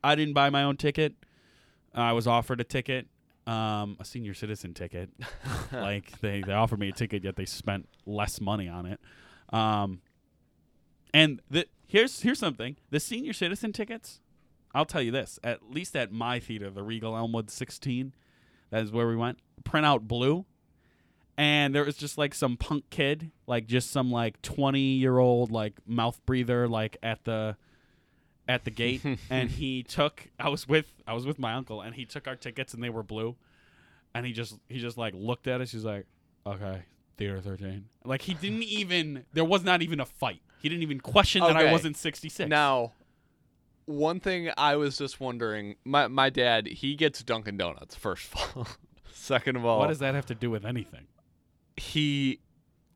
I didn't buy my own ticket. I was offered a ticket, um, a senior citizen ticket. *laughs* like they, they offered me a ticket, yet they spent less money on it. Um, and the, here's here's something: the senior citizen tickets. I'll tell you this: at least at my theater, the Regal Elmwood 16, that is where we went. Print out blue, and there was just like some punk kid, like just some like 20 year old like mouth breather, like at the at the gate, *laughs* and he took. I was with I was with my uncle, and he took our tickets, and they were blue, and he just he just like looked at us. He's like, okay, theater 13. Like he didn't *laughs* even. There was not even a fight. He didn't even question that I wasn't 66. now, one thing I was just wondering. My my dad he gets Dunkin' Donuts first of all. *laughs* Second of all, What does that have to do with anything? he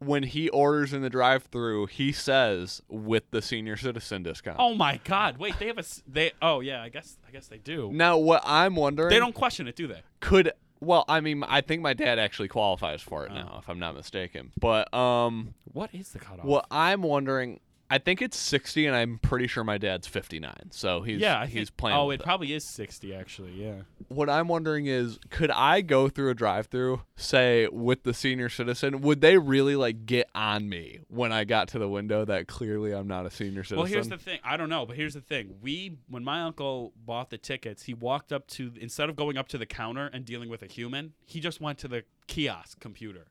when he orders in the drive-through, he says with the senior citizen discount. Oh my God! Wait, they have a they. Oh yeah, I guess I guess they do. Now, what I'm wondering, They don't question it, do they? could well, I mean, I think my dad actually qualifies for it Oh. now, if I'm not mistaken. But um, What is the cutoff? what I'm wondering, I think it's 60, and I'm pretty sure my dad's 59, so he's yeah, he's think, playing. Oh, with it probably is 60 actually. Yeah. What I'm wondering is, could I go through a drive-through, say with the senior citizen? Would they really like get on me when I got to the window that clearly I'm not a senior citizen? Well, here's the thing. I don't know, but here's the thing. We, when my uncle bought the tickets, he walked up to instead of going up to the counter and dealing with a human, he just went to the kiosk computer,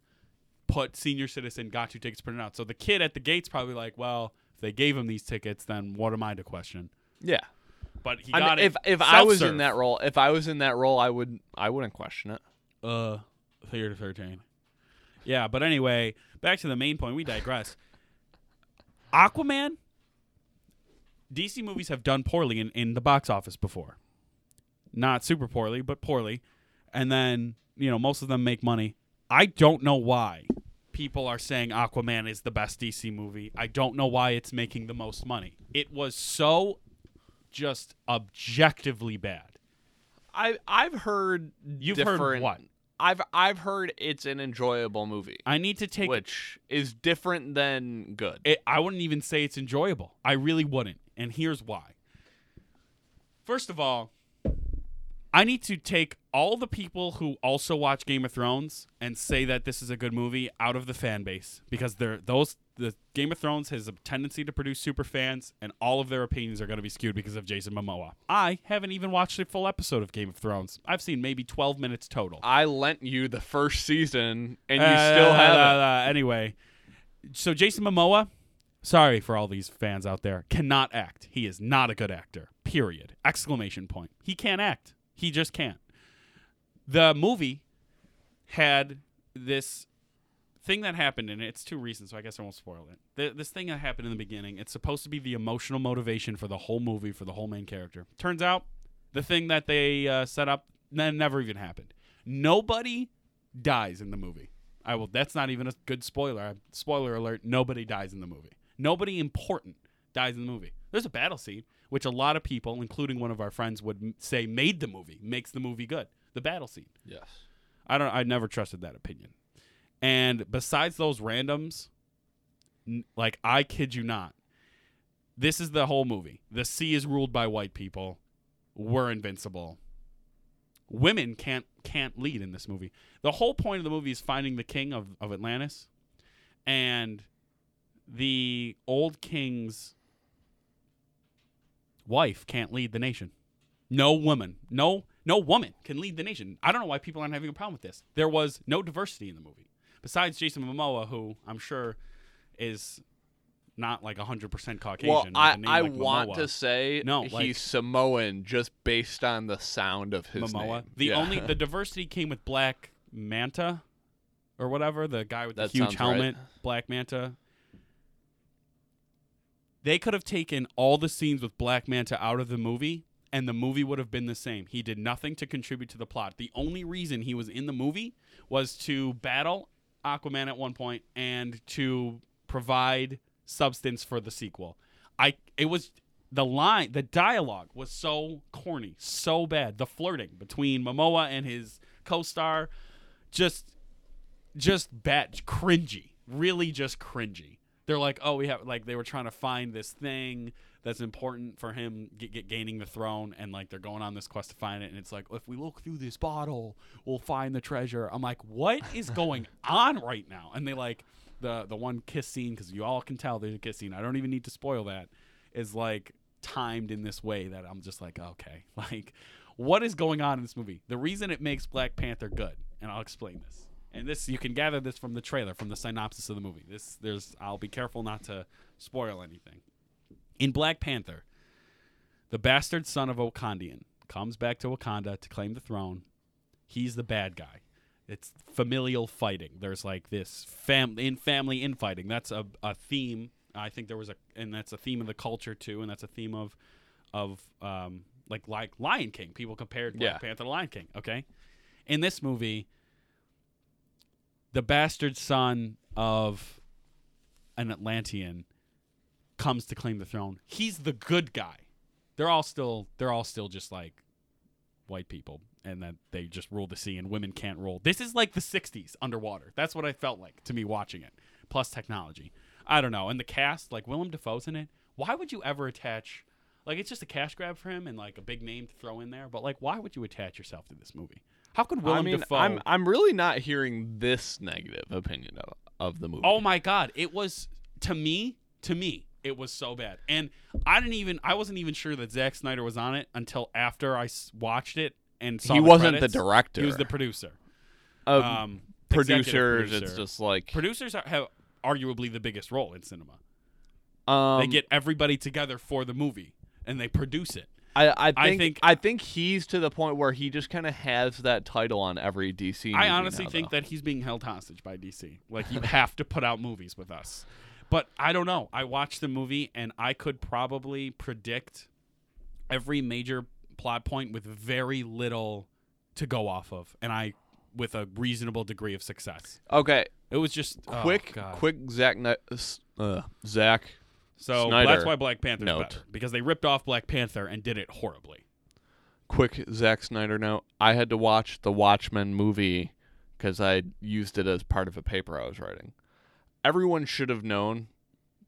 put senior citizen, got two tickets printed out. So the kid at the gate's probably like, well, they gave him these tickets, then what am I to question? yeah. But he I got mean, it. if if I was in that role, if I was in that role, I would I wouldn't question it. Uh, Theater 13. Yeah, but anyway, back to the main point. We digress. Aquaman, DC movies have done poorly in, in the box office before. Not super poorly, but poorly. And then, you know, most of them make money. I don't know why people are saying Aquaman is the best DC movie. I don't know why it's making the most money. It was so just objectively bad. I I've heard You've heard what? I've I've heard it's an enjoyable movie, I need to take which is different than good. it, I wouldn't even say it's enjoyable. I really wouldn't. And here's why. First of all, I need to take all the people who also watch Game of Thrones and say that this is a good movie out of the fan base because they're those the Game of Thrones has a tendency to produce super fans and all of their opinions are going to be skewed because of Jason Momoa. I haven't even watched a full episode of Game of Thrones. I've seen maybe 12 minutes total. I lent you the first season, and you Uh, still have uh, it. uh, anyway, so Jason Momoa, sorry for all these fans out there, cannot act. He is not a good actor. Period. Exclamation point. He can't act. He just can't. The movie had this thing that happened and it's two reasons, so I guess I won't spoil it. The, this thing that happened in the beginning, it's supposed to be the emotional motivation for the whole movie for the whole main character. Turns out, the thing that they uh, set up n- never even happened. Nobody dies in the movie. I will. That's not even a good spoiler. Spoiler alert: nobody dies in the movie. Nobody important dies in the movie. There's a battle scene, which a lot of people, including one of our friends, would m- say made the movie, makes the movie good. The battle scene. Yes. I don't. I never trusted that opinion. And besides those randoms, n- like I kid you not, this is the whole movie. The sea is ruled by white people. We're invincible. Women can't can't lead in this movie. The whole point of the movie is finding the king of, of Atlantis, and the old king's wife can't lead the nation. No woman, no no woman can lead the nation. I don't know why people aren't having a problem with this. There was no diversity in the movie. Besides Jason Momoa, who I'm sure is not like 100% Caucasian. Well, I, I like want Momoa. to say No, he's Samoan just based on the sound of his Momoa. name. The Yeah. only the *laughs* diversity came with Black Manta or whatever, the guy with That the huge sounds right. helmet, Black Manta. They could have taken all the scenes with Black Manta out of the movie and the movie would have been the same. He did nothing to contribute to the plot. The only reason he was in the movie was to battle Aquaman at one point and to provide substance for the sequel. I it was the line, the dialogue was so corny, so bad. The flirting between Momoa and his co-star just just bad cringy. Really just cringy. They're like, "Oh, we have like they were trying to find this thing that's important for him get, get gaining the throne and like they're going on this quest to find it and it's like if we look through this bottle we'll find the treasure. I'm like what is going *laughs* on right now? And they like the the one kiss scene because you all can tell there's a kiss scene i don't even need to spoil that is like timed in this way that i'm just like okay. *laughs* Like what is going on in this movie? The reason it makes black panther good and i'll explain this and this you can gather this from the trailer from the synopsis of the movie this there's i'll be careful not to spoil anything in Black Panther, the bastard son of Wakandian comes back to Wakanda to claim the throne. He's the bad guy. It's familial fighting. There's like this fam in family infighting. That's a, a theme. I think there was a and that's a theme of the culture too, and that's a theme of of um like like Lion King. People compared Black Yeah. Panther to Lion King. Okay, in this movie, the bastard son of an Atlantean comes to claim the throne. He's the good guy. They're all still they're all still just like white people and that they just rule the sea and women can't rule. This is like the 60s underwater. That's what I felt like to me watching it. Plus technology. I don't know. And the cast like Willem Dafoe's in it. Why would you ever attach like it's just a cash grab for him and like a big name to throw in there, but like why would you attach yourself to this movie? How could Willem I mean, Dafoe I'm I'm really not hearing this negative opinion of, of the movie. Oh my god, it was to me, to me, it was so bad. And I didn't even I wasn't even sure that Zack Snyder was on it until after I watched it and saw he the wasn't credits. the director. He was the producer. Of Um producers. executive It's just like producers are, have arguably the biggest role in cinema. um, they get everybody together for the movie and they produce it. I, I think I think- I think he's to the point where he just kind of has that title on every DC. Movie I honestly now, think that he's being held hostage by DC. Like you *laughs* have to put out movies with us. But I don't know. I watched the movie and I could probably predict every major plot point with very little to go off of and I with a reasonable degree of success. okay. It was just oh, Quick, God. quick, Zack, uh, Zack. So Snyder that's why Black Panther's note. better because they ripped off Black Panther and did it horribly. Quick, Zack Snyder note. I had to watch the Watchmen movie because I used it as part of a paper I was writing. Everyone should have known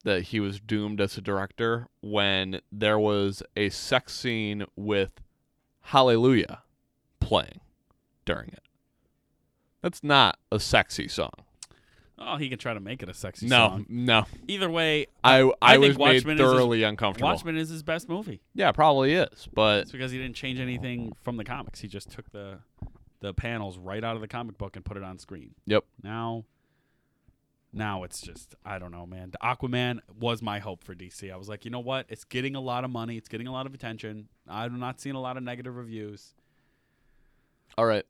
that he was doomed as a director when there was a sex scene with Hallelujah playing during it. That's not a sexy song. Oh, he can try to make it a sexy no, song. no. Either way, I I, I think was Watchmen made is his- thoroughly uncomfortable. Watchmen is his best movie. Yeah, probably is, but It's because he didn't change anything from the comics. He just took the the panels right out of the comic book and put it on screen. yep. Now now it's just I don't know, man. The Aquaman was my hope for DC. I was like, you know what? It's getting a lot of money. It's getting a lot of attention. I'm not seeing a lot of negative reviews. All right,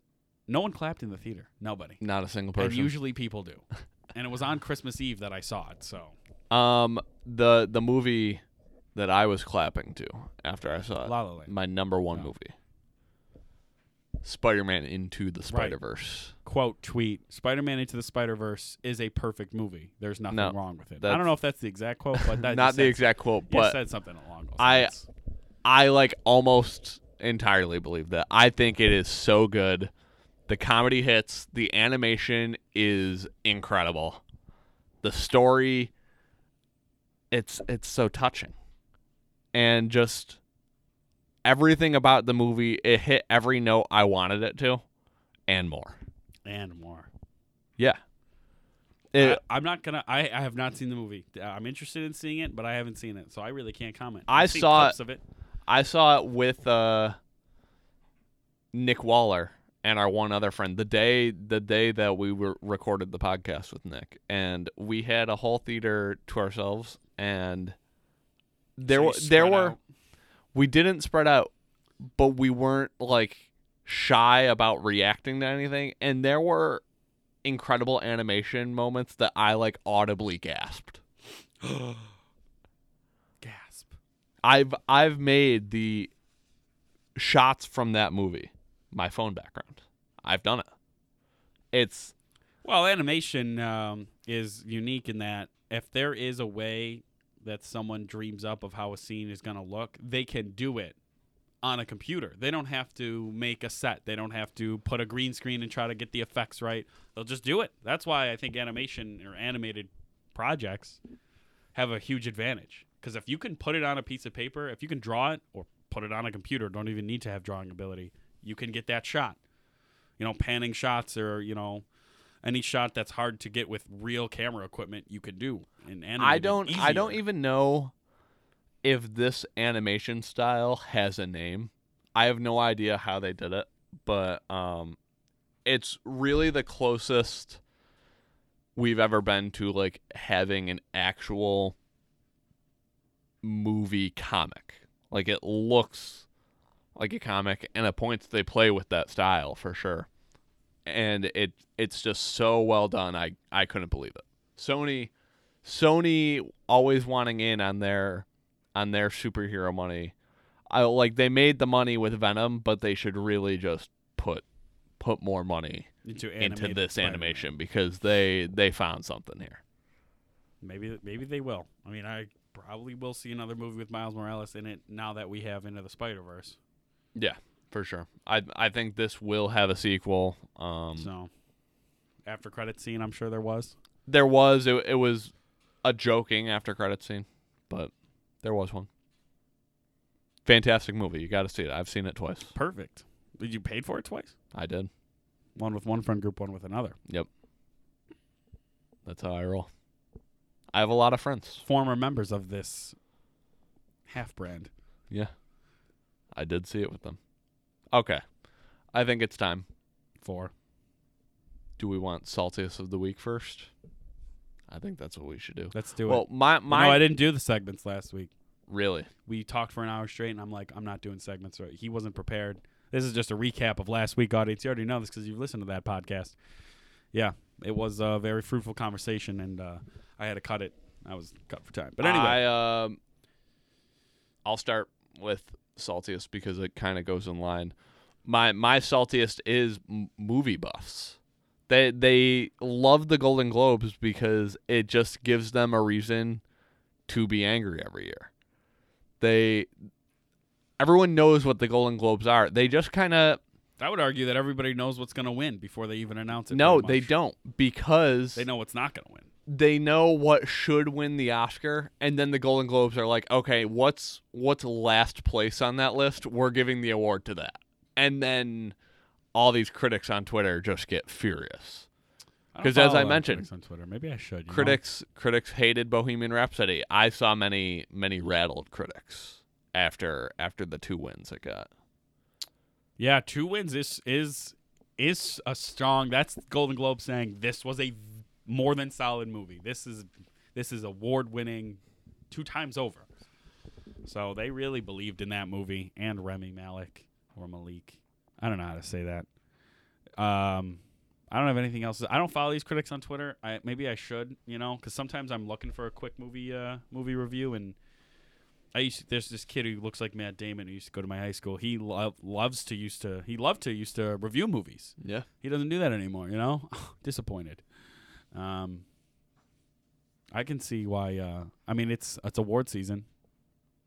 No one clapped in the theater. Nobody. not a single And person. usually people do. *laughs* and it was on Christmas Eve that I saw it. So Um, the the movie that I was clapping to after I saw it, La La Land. my number one Yeah. movie, Spider-Man Into the Spider-Verse. Quote tweet: Spider-Man Into the Spider-Verse is a perfect movie. There's nothing No, wrong with it. I don't know if that's the exact quote, but that *laughs* Not just the said- exact quote, but said something along those I- lines. I like almost entirely believe that. I think it is so good. The comedy hits, the animation is incredible. The story it's it's so touching. And just everything about the movie, it hit every note I wanted it to and more. and more. Yeah. It, I, am not gonna. I, I have not seen the movie. Uh, I'm interested in seeing it, but I haven't seen it, so I really can't comment. I I've seen saw clips of it. I saw it with uh, Nick Waller and our one other friend the day the day that we were recorded the podcast with Nick, and we had a whole theater to ourselves, and there So were there were out. we didn't spread out, but we weren't like shy about reacting to anything, and there were incredible animation moments that I like audibly gasped. *gasps* gasp. I've I've made the shots from that movie my phone background. I've done it. It's Well, animation um, is unique in that if there is a way that someone dreams up of how a scene is going to look, they can do it on a computer. They don't have to make a set. They don't have to put a green screen and try to get the effects right. They'll just do it. That's why I think animation or animated projects have a huge advantage. Because if you can put it on a piece of paper, if you can draw it or put it on a computer, don't even need to have drawing ability, you can get that shot. You know, panning shots or, you know, any shot that's hard to get with real camera equipment you could do in animated. I don't I don't even know if this animation style has a name. I have no idea how they did it, but um it's really the closest we've ever been to like having an actual movie comic. Like it looks like a comic and at points they play with that style for sure. And it it's just so well done. I I couldn't believe it. Sony Sony always wanting in on their on their superhero money. I like they made the money with Venom, but they should really just put put more money into, into this Spider-Man. animation because they they found something here. Maybe maybe they will. I mean, I probably will see another movie with Miles Morales in it now that we have Into the Spider Verse. Yeah, for sure. I I think this will have a sequel. Um, So, after credit scene, I'm sure there was. there was it, it was a joking after credit scene, but there was one. Fantastic movie. You got to see it. I've seen it twice. Perfect. Did you paid for it twice? I did. One with one friend group, one with another. Yep. That's how I roll. I have a lot of friends. Former members of this half brand. Yeah. I did see it with them. Okay. I think it's time. For Do we want saltiest of the week first? I think that's what we should do. let's do Well, it. my my no, I didn't do the segments last week. really. We talked for an hour straight, and I'm like, I'm not doing segments. Right? He wasn't prepared. This is just a recap of last week, audience. You already know this because you've listened to that podcast. Yeah, it was a very fruitful conversation, and uh, I had to cut it. I was cut for time. But anyway, I um I'll start with saltiest because it kind of goes in line. My my saltiest is m- movie buffs. They they love the Golden Globes because it just gives them a reason to be angry every year. They everyone knows what the Golden Globes are. They just kind of I would argue that everybody knows what's going to win before they even announce it. no, they don't because They know what's not going to win. They know what should win the Oscar, and then the Golden Globes are like, okay, what's what's last place on that list? We're giving the award to that, and then all these critics on Twitter just get furious. because, as I a lot of mentioned, critics on Twitter, maybe I should. you know? Critics critics hated Bohemian Rhapsody. I saw many many rattled critics after after the two wins it got. Yeah, two wins is is is a strong. That's Golden Globe saying this was a more than solid movie. This is this is award winning two times over. So they really believed in that movie and Remy Malik or Malik. I don't know how to say that. Um, I don't have anything else. I don't follow these critics on Twitter. I maybe I should, you know, because sometimes I'm looking for a quick movie uh, movie review, and I used to, there's this kid who looks like Matt Damon who used to go to my high school. He lo- loves to used to he loved to used to review movies. Yeah. He doesn't do that anymore. You know, *laughs* disappointed. Um, I can see why. Uh, I mean, it's it's award season.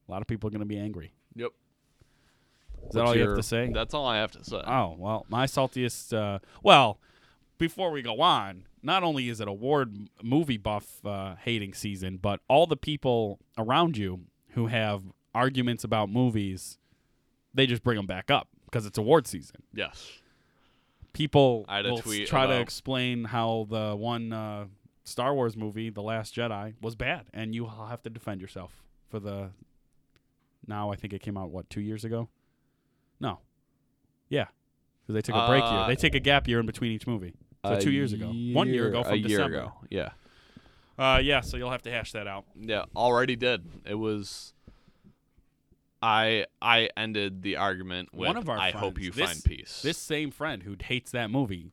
A lot of people are going to be angry. Yep. Is that all you have to say? That's all I have to say. Oh well, my saltiest. Uh, well, before we go on, not only is it award movie buff uh, hating season, but all the people around you who have arguments about movies, they just bring them back up because it's award season. yes. People I had a will tweet try to about- explain how the one uh, Star Wars movie, The Last Jedi, was bad, and you have to defend yourself for the. Now I think it came out what two years ago. No. Yeah, because they took a break year. Uh, They take a gap year in between each movie. So A two years ago, one year ago from a year December. ago. Yeah. Uh, yeah. So you'll have to hash that out. Yeah, already did. It was. I I ended the argument with. One of our I hope you this- find peace. This same friend who hates that movie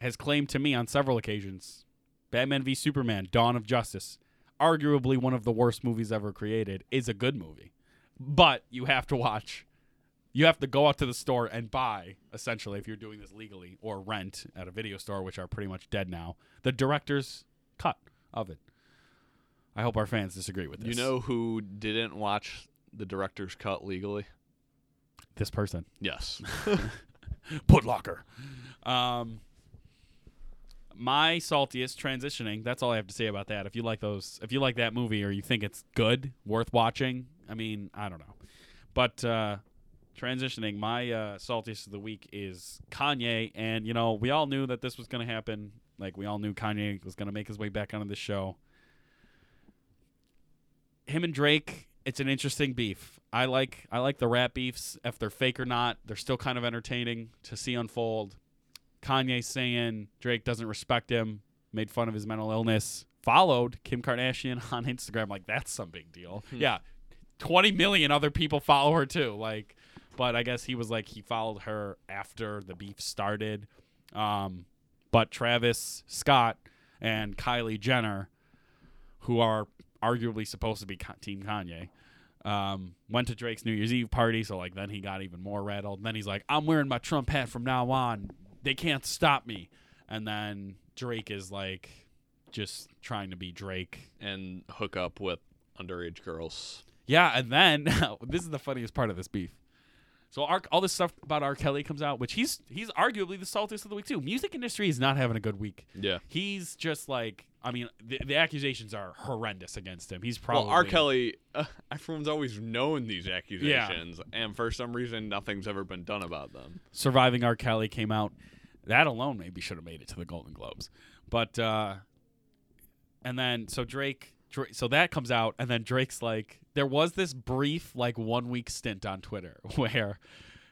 has claimed to me on several occasions, Batman v Superman: Dawn of Justice, arguably one of the worst movies ever created, is a good movie, but you have to watch. You have to go out to the store and buy, essentially, if you're doing this legally, or rent at a video store, which are pretty much dead now, the director's cut of it. I hope our fans disagree with this. you know who didn't watch the director's cut legally? this person. Yes. *laughs* *laughs* Putlocker. Um, my saltiest transitioning. That's all I have to say about that. If you like those, if you like that movie or you think it's good, worth watching. I mean, I don't know, but uh, transitioning. My uh, saltiest of the week is Kanye, and you know we all knew that this was going to happen. Like we all knew Kanye was going to make his way back onto the show. Him and Drake, it's an interesting beef. I like I like the rap beefs. If they're fake or not, they're still kind of entertaining to see unfold. Kanye saying Drake doesn't respect him, made fun of his mental illness, followed Kim Kardashian *laughs* on Instagram. Like that's some big deal. Yeah, twenty million other people follow her too. Like, but I guess he was like he followed her after the beef started. Um, but Travis Scott and Kylie Jenner, who are arguably supposed to be Team Kanye, um, went to Drake's New Year's Eve party. So like then he got even more rattled. And then he's like, "I'm wearing my Trump hat from now on. They can't stop me." And then Drake is like, just trying to be Drake. and hook up with underage girls. Yeah, and then *laughs* this is the funniest part of this beef. So all this stuff about R. Kelly comes out, which he's he's arguably the saltiest of the week too. Music industry is not having a good week. Yeah. He's just like, I mean, the, the accusations are horrendous against him. He's probably Well, R. Kelly, uh, *laughs* everyone's always known these accusations, and for some reason, nothing's ever been done about them. surviving R. Kelly came out. That alone maybe should have made it to the Golden Globes, but uh, and then so Drake, Drake, so that comes out, and then Drake's like, there was this brief like one week stint on Twitter *laughs* where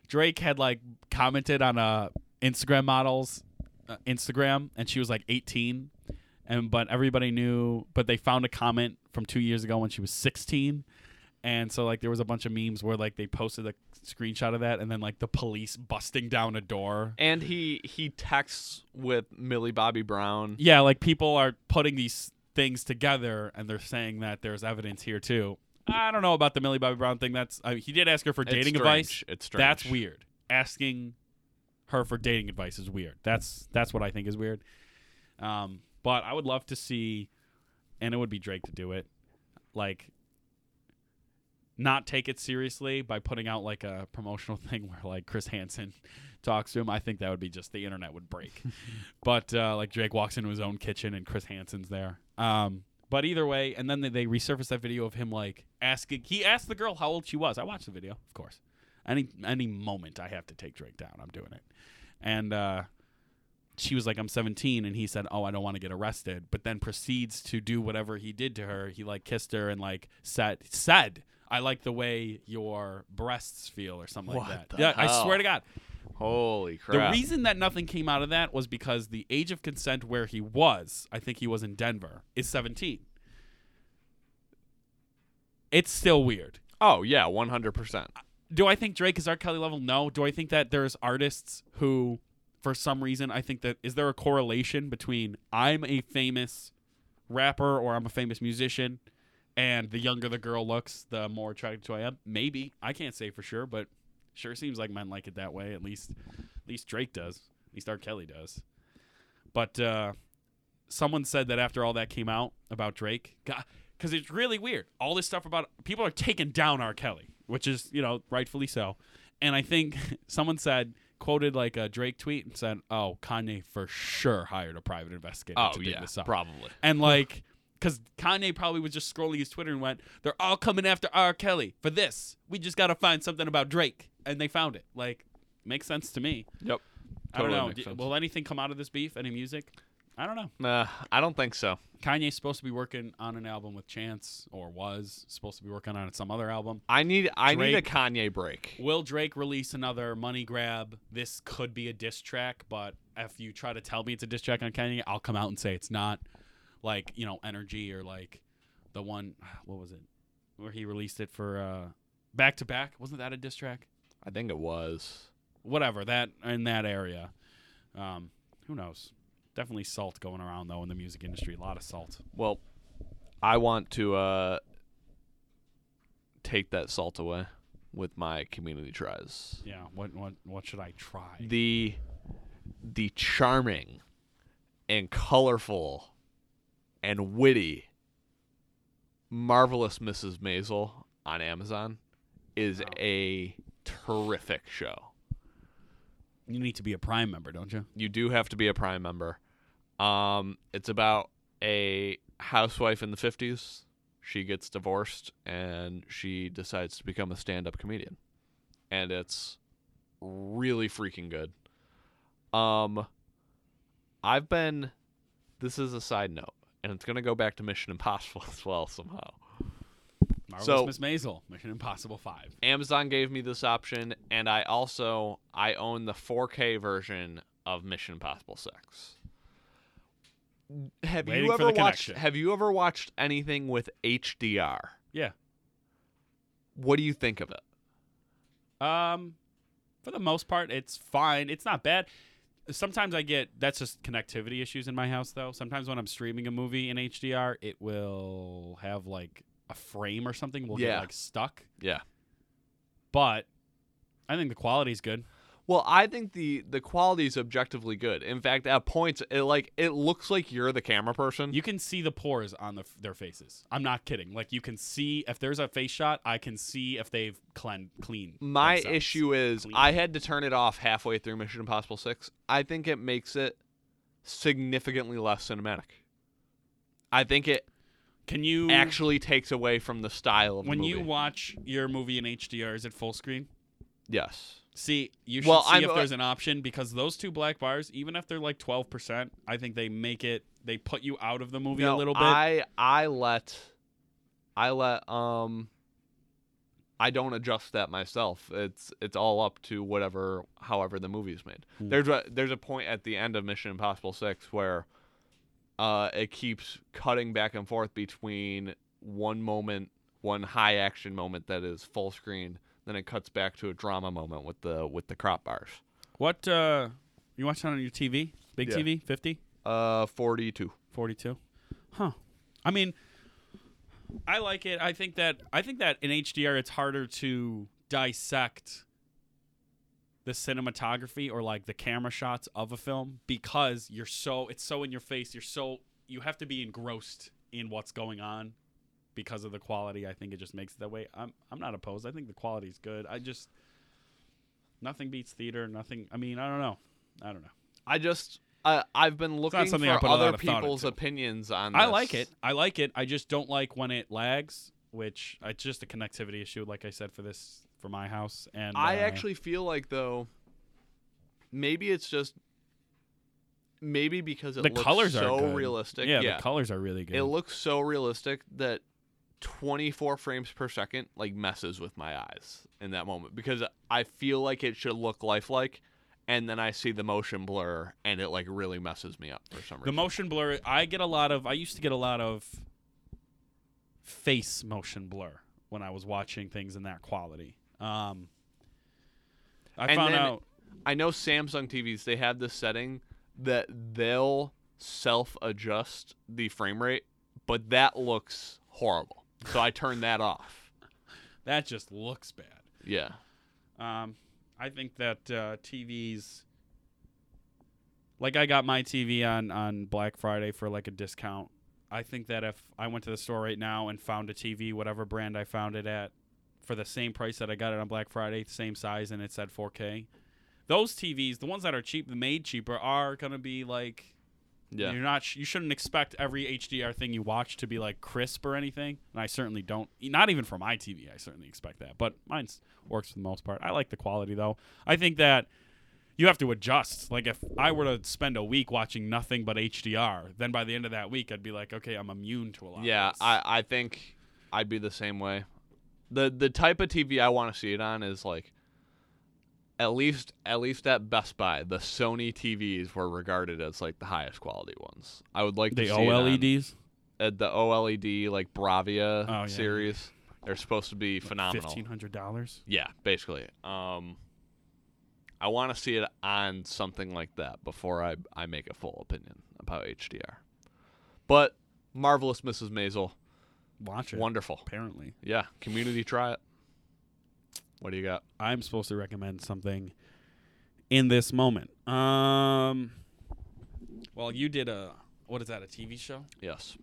Drake had like commented on a Instagram model's uh, Instagram, and she was like 18, and but everybody knew, but they found a comment from two years ago when she was 16. And so like there was a bunch of memes where like they posted a screenshot of that and then like the police busting down a door. And he he texts with Millie Bobby Brown. Yeah, like people are putting these things together and they're saying that there's evidence here too. I don't know about the Millie Bobby Brown thing. That's I mean, he did ask her for It's dating strange. advice. It's strange. That's weird. Asking her for dating advice is weird. That's that's what I think is weird. Um, but I would love to see, and it would be Drake to do it, like not take it seriously by putting out like a promotional *laughs* thing where like Chris Hansen *laughs* talks to him. I think that would be just the internet would break. *laughs* but uh, like Drake walks into his own kitchen and Chris Hansen's there. Um, but either way, and then they, they resurface that video of him like asking. He asked the girl how old she was. I watched the video, of course. Any any moment I have to take Drake down, I'm doing it. And uh, she was like, "I'm 17," and he said, "Oh, I don't want to get arrested." But then proceeds to do whatever he did to her. He like kissed her and like said said, "I like the way your breasts feel" or something What like that. yeah, I swear to God. Holy crap. The reason that nothing came out of that was because the age of consent where he was, I think he was in Denver, is 17. It's still weird. oh yeah, one hundred percent. Do I think Drake is R. Kelly level? No. Do I think that there's artists who for some reason. I think that is there a correlation between I'm a famous rapper or I'm a famous musician, and the younger the girl looks, the more attracted to I am. Maybe I can't say for sure, but sure seems like men like it that way. At least, at least Drake does. At least R. Kelly does. But uh, someone said that after all that came out about Drake, because it's really weird. All this stuff about people are taking down R. Kelly, which is you know rightfully so. And I think *laughs* someone said quoted like a Drake tweet and said, "Oh, Kanye for sure hired a private investigator Oh to dig yeah, this up." probably. And like, because Kanye probably was just scrolling his Twitter and went, "They're all coming after R. Kelly for this. We just got to find something about Drake," and they found it. Like, makes sense to me. Yep. I don't Totally know. makes sense. Will anything come out of this beef? Any music? I don't know. Nah, I don't think so. Kanye's supposed to be working on an album with Chance, or was supposed to be working on some other album. I need I need a Kanye break. Will Drake release another money grab? This could be a diss track, but if you try to tell me it's a diss track on Kanye, I'll come out and say it's not. Like you know, Energy or like the one, *sighs* what was it, where he released it for uh, back to back? Wasn't that a diss track? I think it was. Whatever that in that area. Um, who knows? Definitely salt going around though in the music industry. A lot of salt. Well, I want to uh, take that salt away with my community tries. Yeah. What what what should I try? The the charming and colorful and witty marvelous Mrs. Maisel on Amazon is a terrific show. You need to be a Prime member, don't you? You do have to be a Prime member. Um, it's about a housewife in the 50s. She gets divorced and she decides to become a stand up comedian. And it's really freaking good. Um, I've been, this is a side note, and it's going to go back to Mission Impossible *laughs* as well somehow. Marvelous So- Miss Maisel, Mission Impossible Five. Amazon gave me this option, and I also I own the 4K version of Mission Impossible Six. Have Waiting you ever watched? connection. Have you ever watched anything with HDR? Yeah. What do you think of it? Um, for the most part, it's fine. It's not bad. Sometimes I get that's just connectivity issues in my house, though. Sometimes when I'm streaming a movie in HDR, it will have like a frame or something will Yeah. get like stuck. Yeah. But I think the quality's good. Well, I think the the quality is objectively good. In fact, at points, it like it looks like you're the camera person. You can see the pores on the, their faces. I'm not kidding. Like you can see if there's a face shot, I can see if they've clean clean. My themselves. issue is Clean. I had to turn it off halfway through Mission Impossible 6. I think it makes it significantly less cinematic. I think it Can you actually takes away from the style of when the you watch your movie in HDR, is it full screen? yes. See, you should Well, see I'm- if there's an option because those two black bars, even if they're like twelve percent, I think they make it. They put you out of the movie No, a little bit. I I let I let um I don't adjust that myself. It's it's all up to whatever however the movie is made. Hmm. There's a there's a point at the end of Mission Impossible 6 where uh it keeps cutting back and forth between one moment, one high action moment that is full screen, then it cuts back to a drama moment with the with the crop bars. what uh, you watch it on your TV? Big Yeah. TV, 50, Uh 42. 42? Huh. I mean, I like it. I think that I think that in HDR it's harder to dissect the cinematography or like the camera shots of a film because you're so it's so in your face. You're so you have to be engrossed in what's going on because of the quality. I think it just makes it that way. I'm I'm not opposed. I think the quality's good. I just nothing beats theater. Nothing. I mean, I don't know. I don't know. I just I I've been looking for put a lot other people's opinions on I like it. I like it. I just don't like when it lags, which it's just a connectivity issue, like I said for this for my house. And I uh, actually feel like though maybe it's just maybe because it the looks colors so are good. realistic. Yeah, the colors are really good. it looks so realistic that 24 frames per second like messes with my eyes in that moment because I feel like it should look lifelike and then I see the motion blur and it like really messes me up for some reason. the motion blur. I get a lot of. I used to get a lot of face motion blur when I was watching things in that quality. Um, I And found out. I know Samsung TVs they have this setting that they'll self-adjust the frame rate, but that looks horrible. So I turned that off. That just looks bad. Yeah. Um, I think that uh, TVs, like I got my TV on on Black Friday for like a discount. I think that if I went to the store right now and found a TV, whatever brand I found it at, for the same price that I got it on Black Friday, same size, and it said 4K, those TVs, the ones that are cheap, the made cheaper, are gonna be like Yeah. You're not. You shouldn't expect every HDR thing you watch to be like crisp or anything. And I certainly don't. Not even for my TV, I certainly expect that. But mine works for the most part. I like the quality though. I think that you have to adjust. Like if I were to spend a week watching nothing but HDR, then by the end of that week, I'd be like, okay, I'm immune to a lot. Yeah, of this. I, I think I'd be the same way. The the type of TV I want to see it on is like at least at least at Best Buy, the Sony TVs were regarded as like the highest quality ones. I would like to the see it on- OLEDs, uh, the OLED like Bravia Oh, yeah. series. They're supposed to be phenomenal. fifteen hundred dollars. Yeah, basically. Um I want to see it on something like that before I I make a full opinion about HDR. But marvelous Mrs. Maisel, Watch it. wonderful. Apparently, Yeah, community try it. What do you got? I'm supposed to recommend something in this moment. Um. Well, you did a what is that? A TV show? Yes.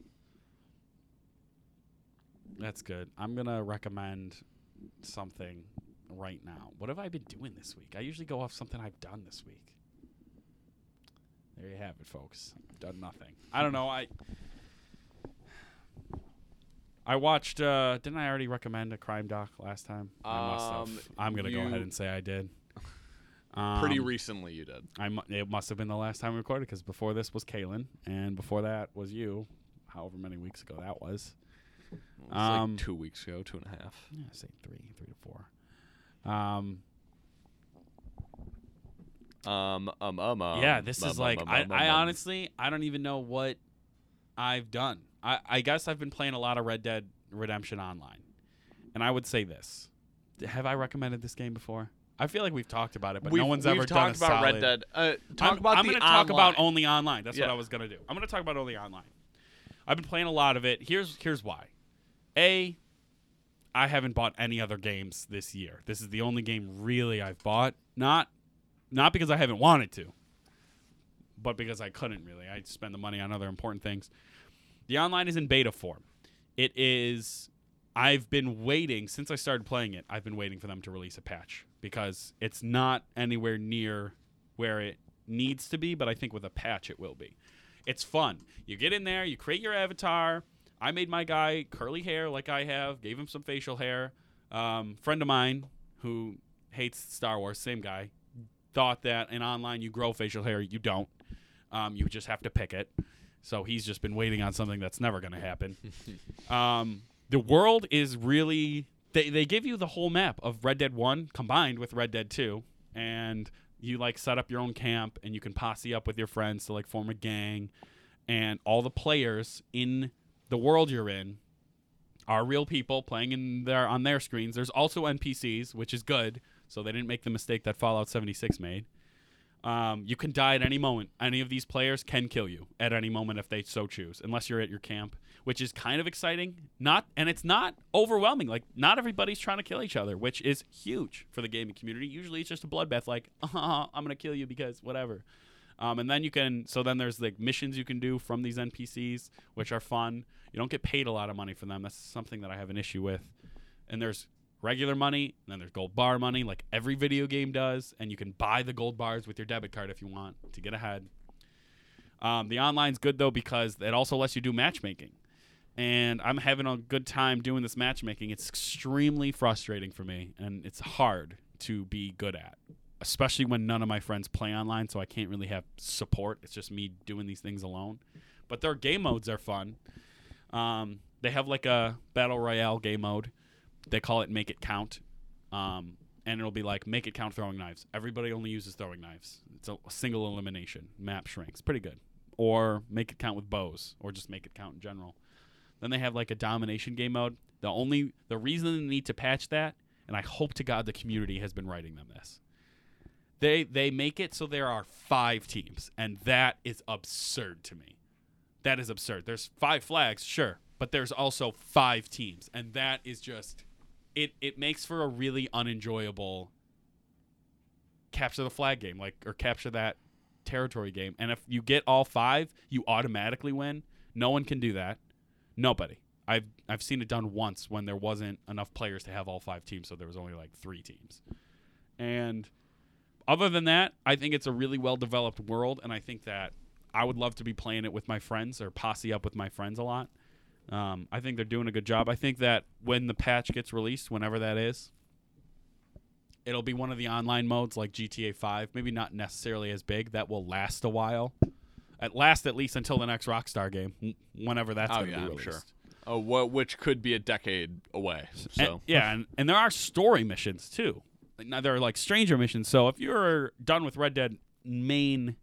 That's good. I'm gonna recommend something right now. What have I been doing this week? I usually go off something I've done this week. There you have it, folks. I've done nothing. I don't know. I I watched. uh Didn't I already recommend a crime doc last time? I must Um, have. I'm gonna go you- ahead and say I did. *laughs* Pretty Um, recently you did. I mu- it must have been the last time we recorded because before this was Kalen, and before that was you. However many weeks ago that was. It was Um, like 2 weeks ago, two and a half. Yeah, say three, three to four. Um, Um um um, um yeah, this um, is um, like um, I, um, I um, honestly I don't even know what I've done. I, I guess I've been playing a lot of Red Dead Redemption Online, and I would say this: Have I recommended this game before? I feel like we've talked about it, but we've, no one's we've ever talked done a about solid. Red Dead. Uh, talk I'm, about I'm gonna talk about only online. That's what I was gonna do. I'm gonna talk about only online. I've been playing a lot of it. Here's here's why. A, I haven't bought any other games this year. This is the only game really I've bought. Not not because I haven't wanted to, but because I couldn't really. I spend the money on other important things. The online is in beta form. It is I've been waiting since I started playing it. I've been waiting for them to release a patch because it's not anywhere near where it needs to be, but I think with a patch it will be. It's fun. You get in there, you create your avatar. I made my guy curly hair like I have, gave him some facial hair. Um, friend of mine who hates Star Wars, same guy, thought that in online you grow facial hair. You don't. Um, you just have to pick it. So he's just been waiting on something that's never going to happen. *laughs* um, the world is really. They, they give you the whole map of Red Dead 1 combined with Red Dead 2. And you like set up your own camp and you can posse up with your friends to like form a gang. And all the players in the world you're in are real people playing in their on their screens. There's also NPCs, which is good. So they didn't make the mistake that Fallout 76 made. Um, you can die at any moment. Any of these players can kill you at any moment if they so choose, unless you're at your camp, which is kind of exciting. Not and it's not overwhelming. Like not everybody's trying to kill each other, which is huge for the gaming community. Usually it's just a bloodbath. Like *laughs* uh, I'm gonna kill you because whatever. Um, and then you can so then there's like missions you can do from these NPCs, which are fun. You don't get paid a lot of money for them. That's something that I have an issue with. And there's regular money, and then there's gold bar money, like every video game does, and you can buy the gold bars with your debit card if you want to get ahead. Um, the online's good though because it also lets you do matchmaking, and I'm having a good time doing this matchmaking. It's extremely frustrating for me, and it's hard to be good at, especially when none of my friends play online, so I can't really have support. It's just me doing these things alone. But their game modes are fun. Um, they have like a battle royale game mode. They call it Make It Count. Um, and it'll be like Make It Count throwing knives. Everybody only uses throwing knives. It's a, single elimination. Map shrinks. Pretty good. Or Make It Count with bows, or just Make It Count in general. Then they have like a domination game mode. The only the reason they need to patch that, and I hope to God the community has been writing them this. They they make it so there are five teams, and that is absurd to me. That is absurd. There's five flags, sure, but there's also five teams, and that is just it. It makes for a really unenjoyable capture the flag game, like or capture that territory game. And if you get all five, you automatically win. No one can do that. Nobody. I've I've seen it done once when there wasn't enough players to have all five teams, so there was only like three teams. And other than that, I think it's a really well developed world, and I think that I would love to be playing it with my friends or posse up with my friends a lot. Um, I think they're doing a good job. I think that when the patch gets released, whenever that is, it'll be one of the online modes like GTA 5. Maybe not necessarily as big. That will last a while. At last, at least until the next Rockstar game, whenever that's Oh, going to be released. Oh, yeah, be I'm released. sure. Oh, which could be a decade away. So And- yeah, and, and there are story missions too. Now there are like stranger missions. So if you're done with Red Dead main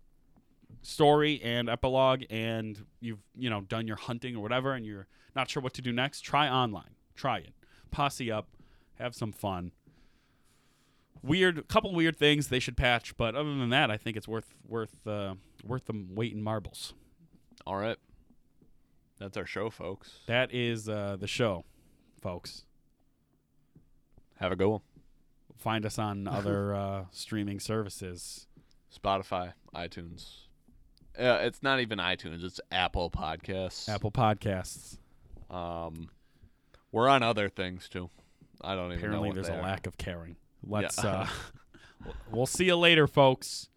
story and epilogue, and you've you know done your hunting or whatever, and you're not sure what to do next, try online. Try it. Posse up. Have some fun. Weird, couple weird things they should patch, but other than that, I think it's worth worth uh, worth them weight in marbles. all right, that's our show, folks. That is uh, the show, folks. Have a good one. Find us on other *laughs* uh, streaming services. Spotify, iTunes. Uh, it's not even iTunes. It's Apple Podcasts. Apple Podcasts. Um, we're on other things too. I don't even Apparently, there's a are. lack of caring. Let's. Yeah. uh *laughs* *laughs* We'll see you later, folks.